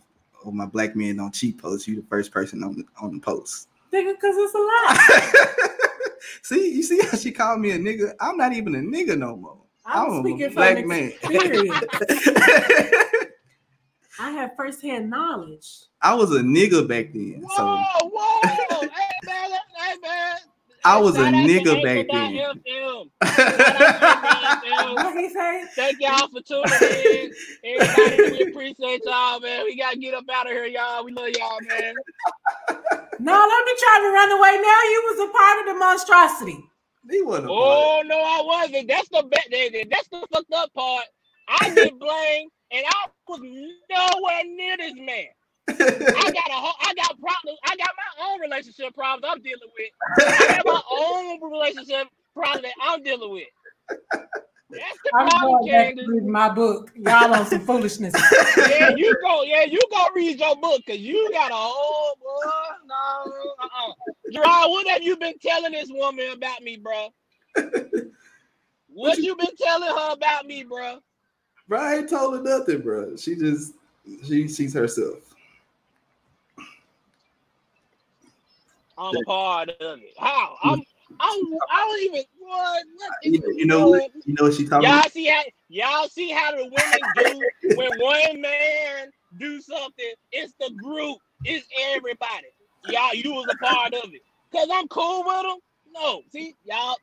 of my black men don't cheat post, you the first person on the, on the post. Nigga, because it's a lie. see, you see how she called me a nigga? I'm not even a nigga no more. I'm I'm a speaking from black man. experience. I have firsthand knowledge. I was a nigga back then. So Whoa, I was a Shout out nigga back then. FM. Shout out to Anchor FM. What he say? Thank y'all for tuning in. Everybody, we appreciate y'all, man. We gotta get up out of here, y'all. We love y'all, man. No, don't be trying to run away now. You was a part of the monstrosity. he wasn't Oh no, I wasn't. That's the bet. That's the fucked up part. I get blamed, and I was nowhere near this man. I got a whole, I got problems. I got my own relationship problems I'm dealing with. I got my own relationship problems that I'm dealing with. That's the I'm problem, going back to Candace. reading my book. Y'all on some foolishness. Yeah, you go. Yeah, you go read your book because you got a whole boy. No, uh-uh. Gerard, what have you been telling this woman about me, bro? What you been telling her about me, bro? Bro, I ain't told her nothing, bro. She just she sees herself. I'm a part of it. How? I'm. I'm. I don't even. What? what You, you know what? You know what she talking Y'all about? see how? Y'all see how the women do when one man do something? It's the group. It's everybody. Y'all, you was a part of it. Cause I'm cool with them. No, see y'all.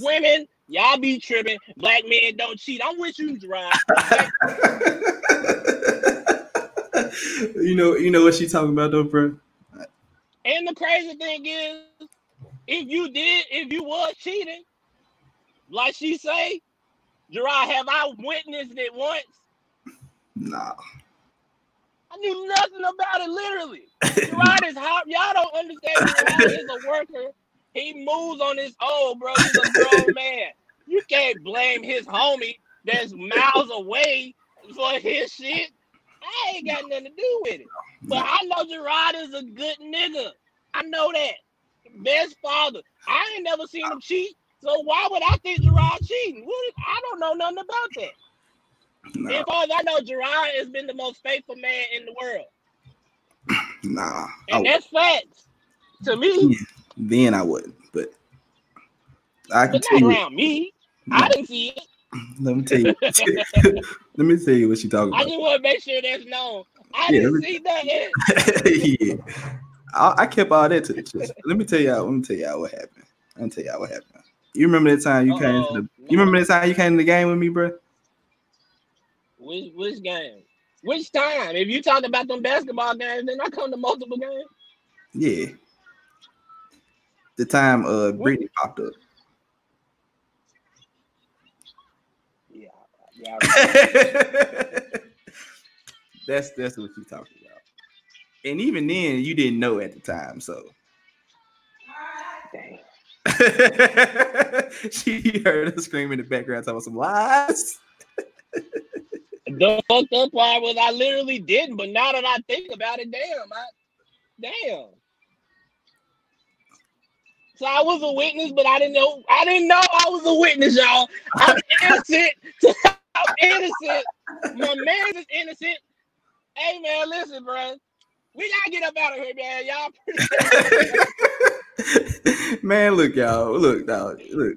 Women, y'all be tripping. Black men don't cheat. I'm with you, Gerard. you know, you know what she talking about though, bro? And the crazy thing is, if you did, if you was cheating, like she say, Gerard, have I witnessed it once? Nah. I knew nothing about it, literally. Gerard is hot. Y'all don't understand. Gerard is a worker. He moves on his own, bro. He's a grown man. You can't blame his homie that's miles away for his shit. I ain't got nothing to do with it. But I know Gerard is a good nigga. I know that. Best father. I ain't never seen him cheat. So why would I think Gerard cheating? What, I don't know nothing about that. Nah, As far as I know, Gerard has been the most faithful man in the world. nah. And that's facts. To me, then I wouldn't, but I can but tell not you. around me. I didn't see it. Let me tell you. let me tell you what she talking about. I just want to make sure that's known. I Yeah, didn't see that. yeah. I, I kept all that to the chest. Let me tell y'all. Let me tell y'all what happened. Let me tell y'all what happened. You remember that time you came to the? Uh-oh. You remember that time you came to the game with me, bro? Which which game? Which time? If you talk about them basketball games, then I come to multiple games. Yeah. The time uh Brittany popped up. Yeah, yeah. that's that's what you talking about. And even then, you didn't know at the time, so Dang. she heard us scream in the background talking about some lies. The fucked up part was I literally didn't, but now that I think about it, damn, I damn. So I was a witness, but I didn't know. I didn't know I was a witness, y'all. I'm innocent. I'm innocent. My man is innocent. Hey man, listen, bro. We gotta get up out of here, man. Y'all. Man, look, y'all. Look, dog. Look.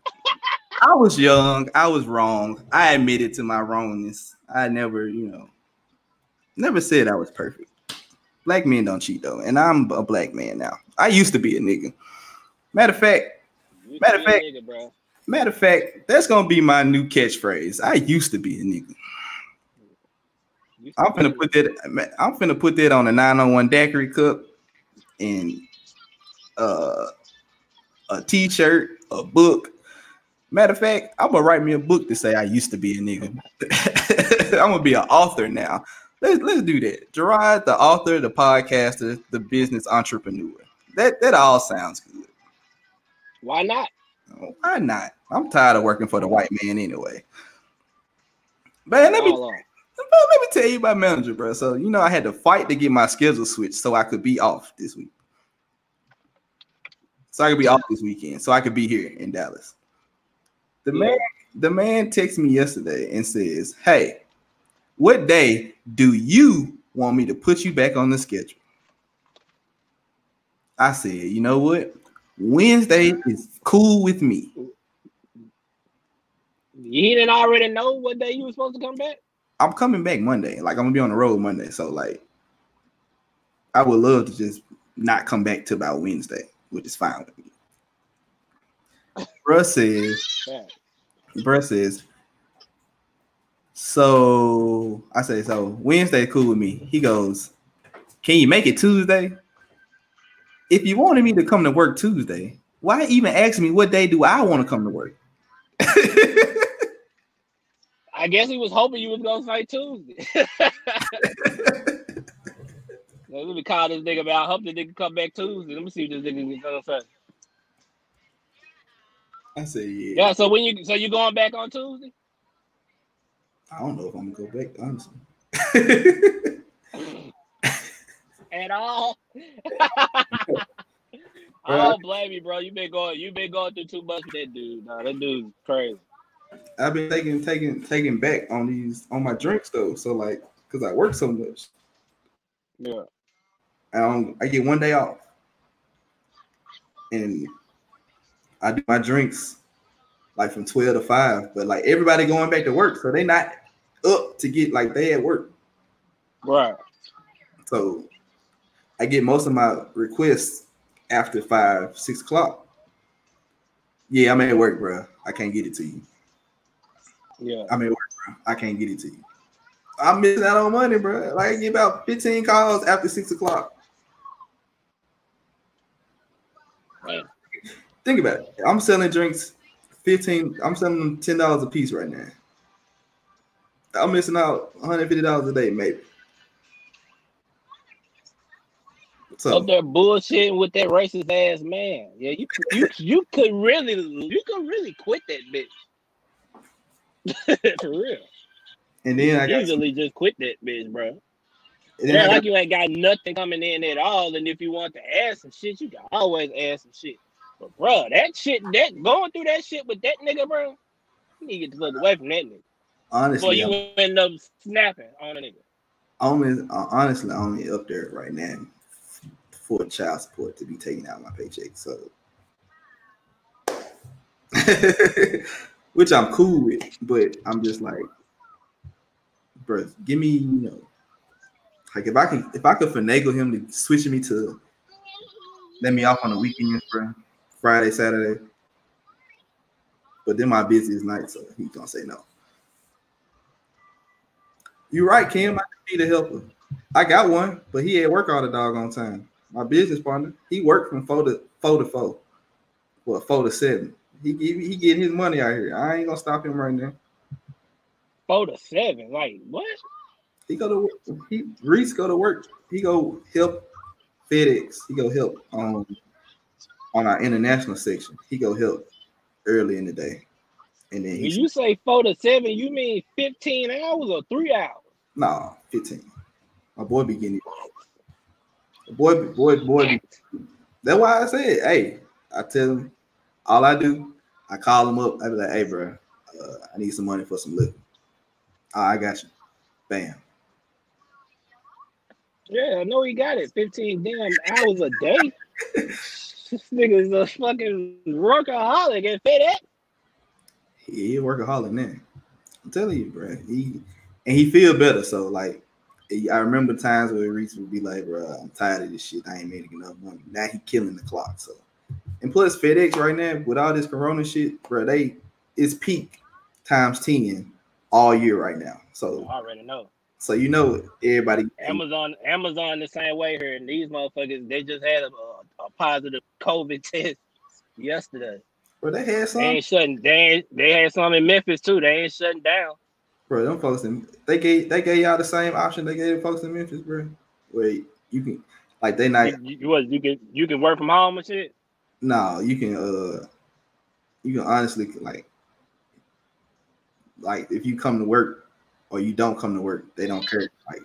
I was young. I was wrong. I admitted to my wrongness. I never, you know, never said I was perfect. Black men don't cheat though, and I'm a black man now. I used to be a nigga. Matter of fact, You Matter of fact- nigga, bro. Matter of fact, that's gonna be my new catchphrase. I used to be a nigga. I'm finna put that. I'm finna put that on a 901 daiquiri cup and uh, a T-shirt, a book. Matter of fact, I'm gonna write me a book to say I used to be a nigga. I'm gonna be an author now. Let's let's do that. Gerard, the author, the podcaster, the business entrepreneur. That that all sounds good. Why not? Why not? I'm tired of working for the white man anyway. Man, let me let me tell you my manager, bro. So you know I had to fight to get my schedule switched so I could be off this week. So I could be off this weekend, so I could be here in Dallas. The man, the man texted me yesterday and says, Hey, what day do you want me to put you back on the schedule? I said, you know what? Wednesday mm. is cool with me. You didn't already know what day you were supposed to come back? I'm coming back Monday. Like I'm gonna be on the road Monday. So like I would love to just not come back till about Wednesday, which is fine with me. Bruh says, bruh says, so I say, so Wednesday cool with me. He goes, Can you make it Tuesday? If you wanted me to come to work Tuesday, why even ask me what day do I want to come to work? I guess he was hoping you was gonna say Tuesday. Let me call this nigga about. I hope the nigga come back Tuesday. Let me see what this nigga gonna say. I say, yeah. Yeah, so when you so you going back on Tuesday? I don't know if I'm gonna go back, honestly. At all? I don't blame you, bro. You been going you been going through too much with that dude. Nah, that dude's crazy. I've been taking taking taking back on these on my drinks though. So like, cause I work so much, Yeah. I don't, I get one day off, and I do my drinks like from twelve to five. But like everybody going back to work, so they not up to get like they at work. Right. So I get most of my requests after five six o'clock. Yeah, I'm at work, bro. I can't get it to you. Yeah. I'm at work, bro. I can't get it to you. I'm missing out on money, bro. Like I get about 15 calls after six o'clock. Man. Think about it. I'm selling drinks 15, I'm selling them $10 a piece right now. I'm missing out $150 a day, maybe. So Up there bullshitting with that racist ass man. Yeah, you you you could really you could really quit that bitch. For real. and then I Easily just quit that bitch, bro. Yeah, like got, you ain't got nothing coming in at all. And if you want to ask some shit, you can always ask some shit. But bro, that shit, that going through that shit with that nigga, bro, you need to get the fuck away from that nigga. Honestly, you I'm end up snapping on a nigga. only uh, honestly only up there right now for child support to be taken out of my paycheck. So which I'm cool with, but I'm just like, bro, give me, you know, like if I can, if I could finagle him to switching me to let me off on the weekend, Friday, Saturday. But then my busiest night, so he's gonna say no. You're right, Kim. I be the helper. I got one, but he at work all the doggone time. My business partner, he worked from four to four to four, well, four to seven. He he, he getting his money out here. I ain't gonna stop him right now. Four to seven. Like, what? He go to work. He Reese go to work. He go help FedEx. He go help um on our international section. He go help early in the day, and then When you say four to seven, you mean 15 hours or three hours? nah fifteen. My boy be getting. Boy, boy, boy. That's why I said, hey, I tell him all I do. I call him up. I be like, hey, bro, uh, I need some money for some liquor. Ah, I got you. Bam. Yeah, I know he got it. 15 damn hours a day. this nigga's a fucking workaholic and FedEx. He, he a workaholic now. I'm telling you, bro. He and he feel better. So like, I remember times where Reese would be like, "Bro, I'm tired of this shit. I ain't making enough money." Now he killing the clock. So, and plus FedEx right now with all this Corona shit, bro, they it's peak times ten all year right now. So I already know. so you know everybody. Amazon, Amazon the same way here. And these motherfuckers, they just had a, a, a positive COVID test yesterday. Bro, they had some. They ain't shutting. They ain't, they had some in Memphis too. They ain't shutting down. Bro, them folks in they gave they gave y'all the same option they gave the folks in Memphis, bro. Wait, you can like they not You, you, what, you can you can work from home and shit. no, you can uh you can honestly like like if you come to work or you don't come to work, they don't care. Like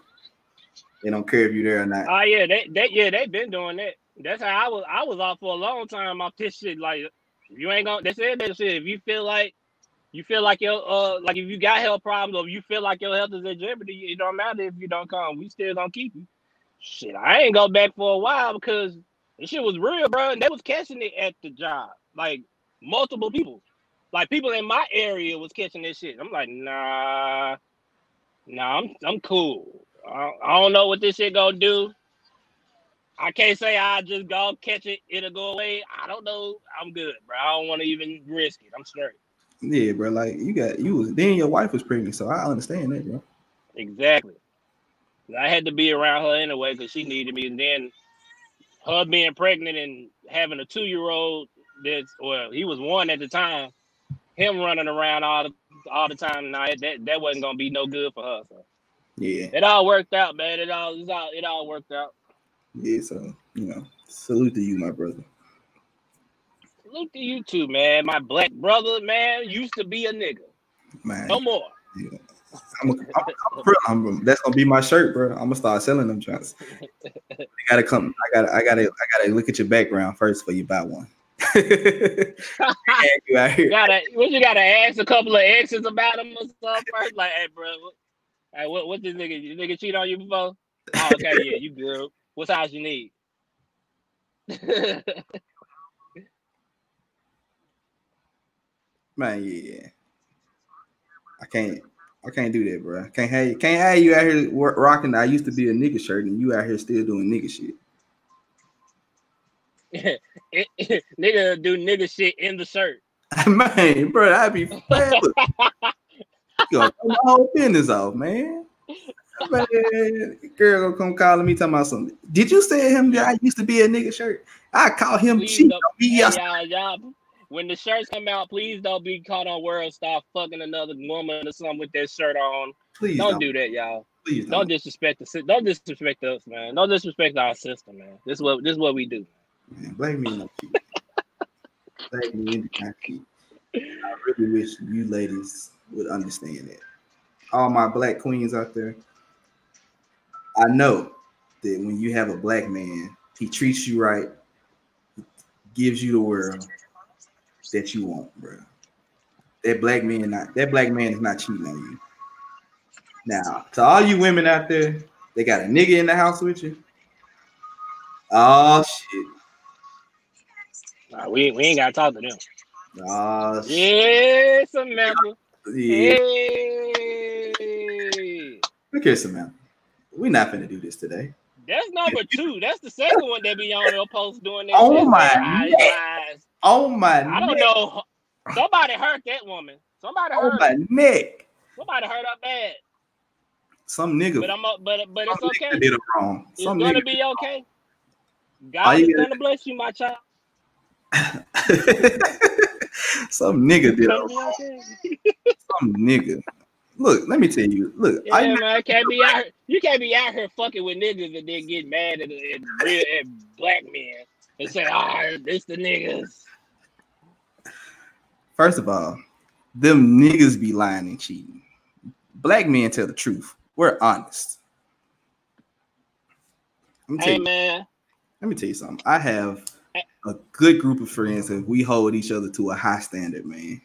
they don't care if you're there or not. Oh yeah, they, they yeah they've been doing that. That's how I was I was off for a long time off this shit. Like you ain't gonna they said that shit. If you feel like you feel like your uh like if you got health problems or you feel like your health is in jeopardy, it don't matter if you don't come. We still gonna keep you. Shit, I ain't go back for a while because this shit was real, bro. And they was catching it at the job. Like multiple people. Like people in my area was catching this shit. I'm like, nah, nah, I'm I'm cool. I, I don't know what this shit gonna do. I can't say I just go catch it, it'll go away. I don't know. I'm good, bro. I don't want to even risk it. I'm straight. Yeah, bro. Like you got you was then your wife was pregnant, so I understand that, bro. Exactly. I had to be around her anyway because she needed me. And then her being pregnant and having a two year old that's well, he was one at the time. Him running around all the all the time. Nah, that that wasn't gonna be no good for her. So Yeah, it all worked out, man. It all it all, it all worked out. yeah. So you know, salute to you, my brother. Salute to you too, man. My black brother, man, used to be a nigga. Man, No more. I'm, a, I'm, I'm, I'm- that's gonna be my shirt, bro. I'm gonna start selling them joints. You gotta come. I gotta. I gotta. I gotta look at your background first before you buy one. you out here. gotta what you gotta ask a couple of exes about them or something first? Like, hey, bro, what, hey, what, what this nigga? This nigga cheat on you before? Oh, okay, yeah, you good. What size you need? Man, yeah. I can't. I can't do that, bro. Can't have you. Can't have you out here rocking. I used to be a nigga shirt, and you out here still doing nigga shit. nigga do nigga shit in the shirt. man, bro, I'd be you gonna my whole business off, man. Man, girl gonna come calling me talking about something. Did you say him that I used to be a nigga shirt? I call him Please cheat don't, on me hey, yesterday. y'all, y'all, when the shirts come out, please don't be caught on world star fucking another woman or something with that shirt on. Please don't, don't. do that, y'all. Please Don't don't. disrespect the don't disrespect us, man. Don't disrespect our system, man. This is what this is what we do. Man, blame me no blame me in the. I really wish you ladies would understand it. All my black queens out there, I know that when you have a black man, he treats you right, gives you the world that you want, bro. That black man not that black man is not cheating on you. Now, to all you women out there, they got a nigga in the house with you. Oh shit. Nah, we we ain't gotta talk to them. Oh shit. Yeah, Samantha. Yeah. Hey. Look here, Samantha. We're not gonna do this today. That's number two. That's the second one that be on your post doing that. Oh shit. my Eyes, neck. eyes. Oh my I don't neck. know. Somebody hurt that woman. Somebody Oh hurt. my her. neck. Somebody hurt her bad. Some nigga. But I'm up, but but it's okay. did it wrong. It's Some gonna be okay. God is gonna bless you, my child. some nigga did it wrong. Some nigga. Look, let me tell you. Look, I man, can't be out. Here, you can't be out here fucking with niggas and then get mad at, at real at black men and say, "Ah, this the niggas." First of all, them niggas be lying and cheating. Black men tell the truth. We're honest. Let me tell Hey, you, man. let me tell you something. I have a good group of friends and we hold each other to a high standard, man.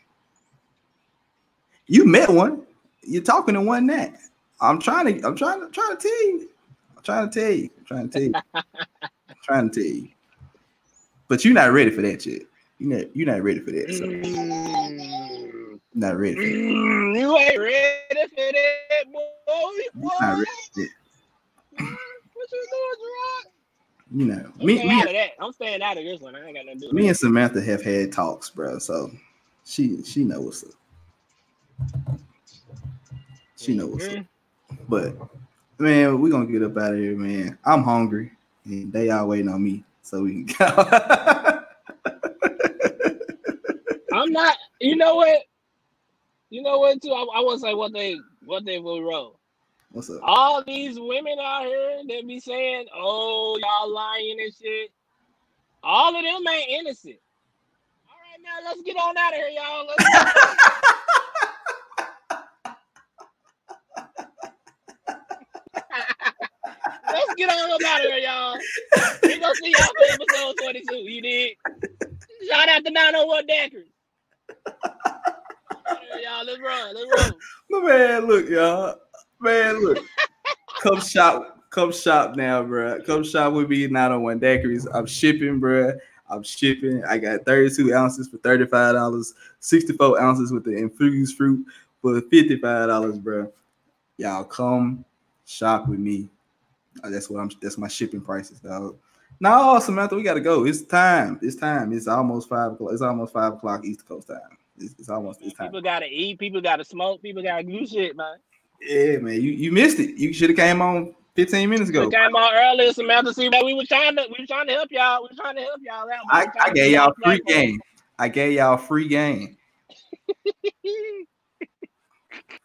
You met one. You're talking to one that. I'm trying to. I'm trying to. Trying to tell you. I'm trying to tell you. I'm trying to tell you. I'm trying to tell you. But you're not ready for that yet. You're not. You're not ready for that. So Mm, not ready. For that. mm, you ain't ready for that, boy. You're not ready for that. What you doing, Gerard? You know. I'm Me. Me. that. I'm staying out of this one. I ain't got nothing to do. Me and Samantha have had talks, bro. So she she knows what's up. She knows what's up. Mhm. But man, we're gonna get up out of here, man. I'm hungry and they all waiting on me so we can go. I'm not. You know what? You know what? Too. I, I want to say one thing. What they will roll? What's up? All these women out here that be saying, "Oh, y'all lying and shit." All of them ain't innocent. All right, now let's get on out of here, y'all. Let's Let's get on up out of here, y'all. We gonna see y'all for episode 22. You did. Shout out to 901 Daiquiris. Y'all, let's run. Let's run. Man, look, y'all. Man, look. come shop. Come shop now, bro. Come shop with me, 901 Daiquiris. I'm shipping, bro. I'm shipping. I got 32 ounces for $35, 64 ounces with the infused fruit for $55, bro. Y'all come shop with me. Uh, That's what I'm that's my shipping prices, dog. No, Samantha, we gotta go. It's time. It's time. It's almost five o'clock. It's almost five o'clock East Coast time. It's, it's almost it's time. People gotta eat. People gotta smoke. People gotta do shit, man. Yeah, man, you, you missed it. You should have came on 15 minutes ago. We came on earlier, Samantha. See, man, we were trying to, we were trying to help y'all. We were trying to help y'all out. I, We were trying I gave y'all free game. I gave y'all free game.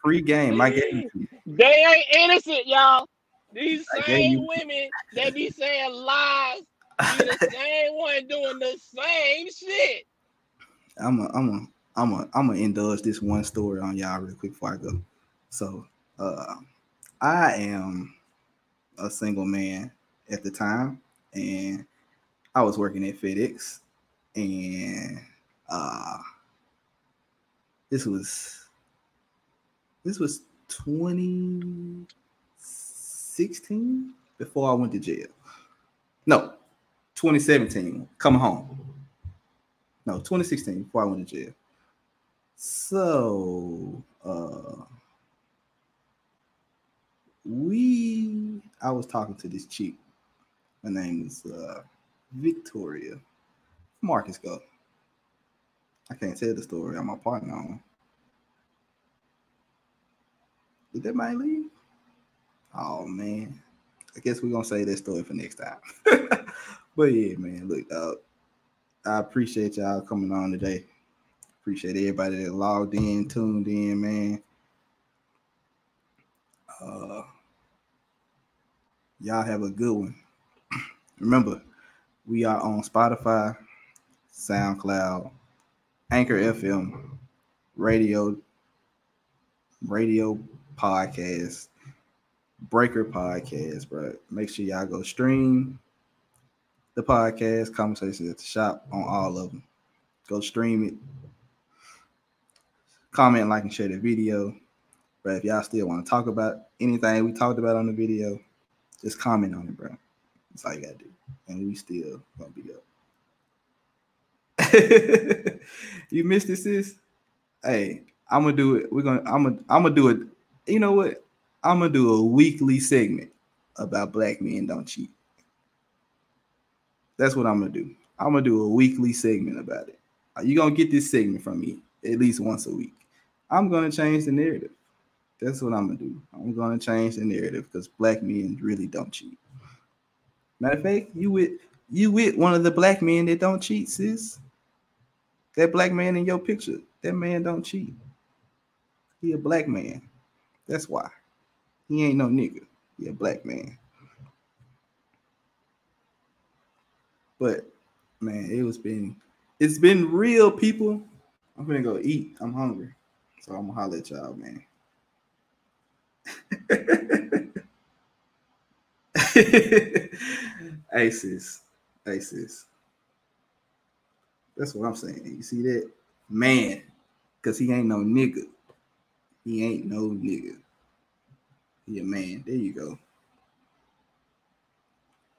Free game. I gave you. They ain't innocent, y'all. These same you- women that be saying lies, be the same one doing the same shit. I'm a, I'm a, I'm a, I'm gonna indulge this one story on y'all real quick before I go. So, uh, I am a single man at the time, and I was working at FedEx, and uh, this was this was 2016 before I went to jail. No, 2017, coming home. No, 2016 before I went to jail. So uh we I was talking to this chick. Her name is uh Victoria. Marcus go. I can't tell the story. I'm my partner on. Did that man leave? Oh man. I guess we're gonna say that story for next time. but yeah, man, look, dog. I appreciate y'all coming on today. Appreciate everybody that logged in, tuned in, man. Uh, y'all have a good one. Remember, we are on Spotify, SoundCloud, Anchor FM, radio, radio podcast, Breaker podcast, bro. Make sure y'all go stream the podcast, Conversations at the Shop on all of them. Go stream it. Comment, like, and share the video. But if y'all still want to talk about anything we talked about on the video, just comment on it, bro. That's all you gotta do. And we still gonna be up. you missed it, sis? Hey, I'm gonna do it. We're gonna I'm gonna I'm gonna do it. You know what? I'm gonna do a weekly segment about black men don't cheat. That's what I'm gonna do. I'm gonna do a weekly segment about it. You're gonna get this segment from me at least once a week. I'm gonna change the narrative. That's what I'm gonna do. I'm gonna change the narrative because black men really don't cheat. Matter of fact, you with you with one of the black men that don't cheat, sis. That black man in your picture, that man don't cheat. He a black man. That's why. He ain't no nigga. He a black man. But man, it was been it's been real, people. I'm gonna go eat. I'm hungry. So I'm gonna holler at y'all, man. Aces. Aces. That's what I'm saying. You see that? Man, because he ain't no nigga. He ain't no nigga. He a man. There you go.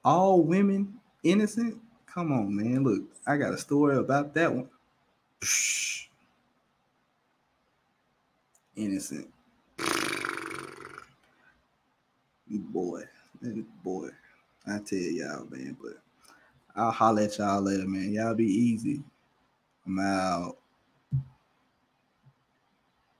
All women innocent? Come on, man. Look, I got a story about that one. Psh. Innocent. Boy, boy. I tell y'all, man, but I'll holler at y'all later, man. Y'all be easy. I'm out.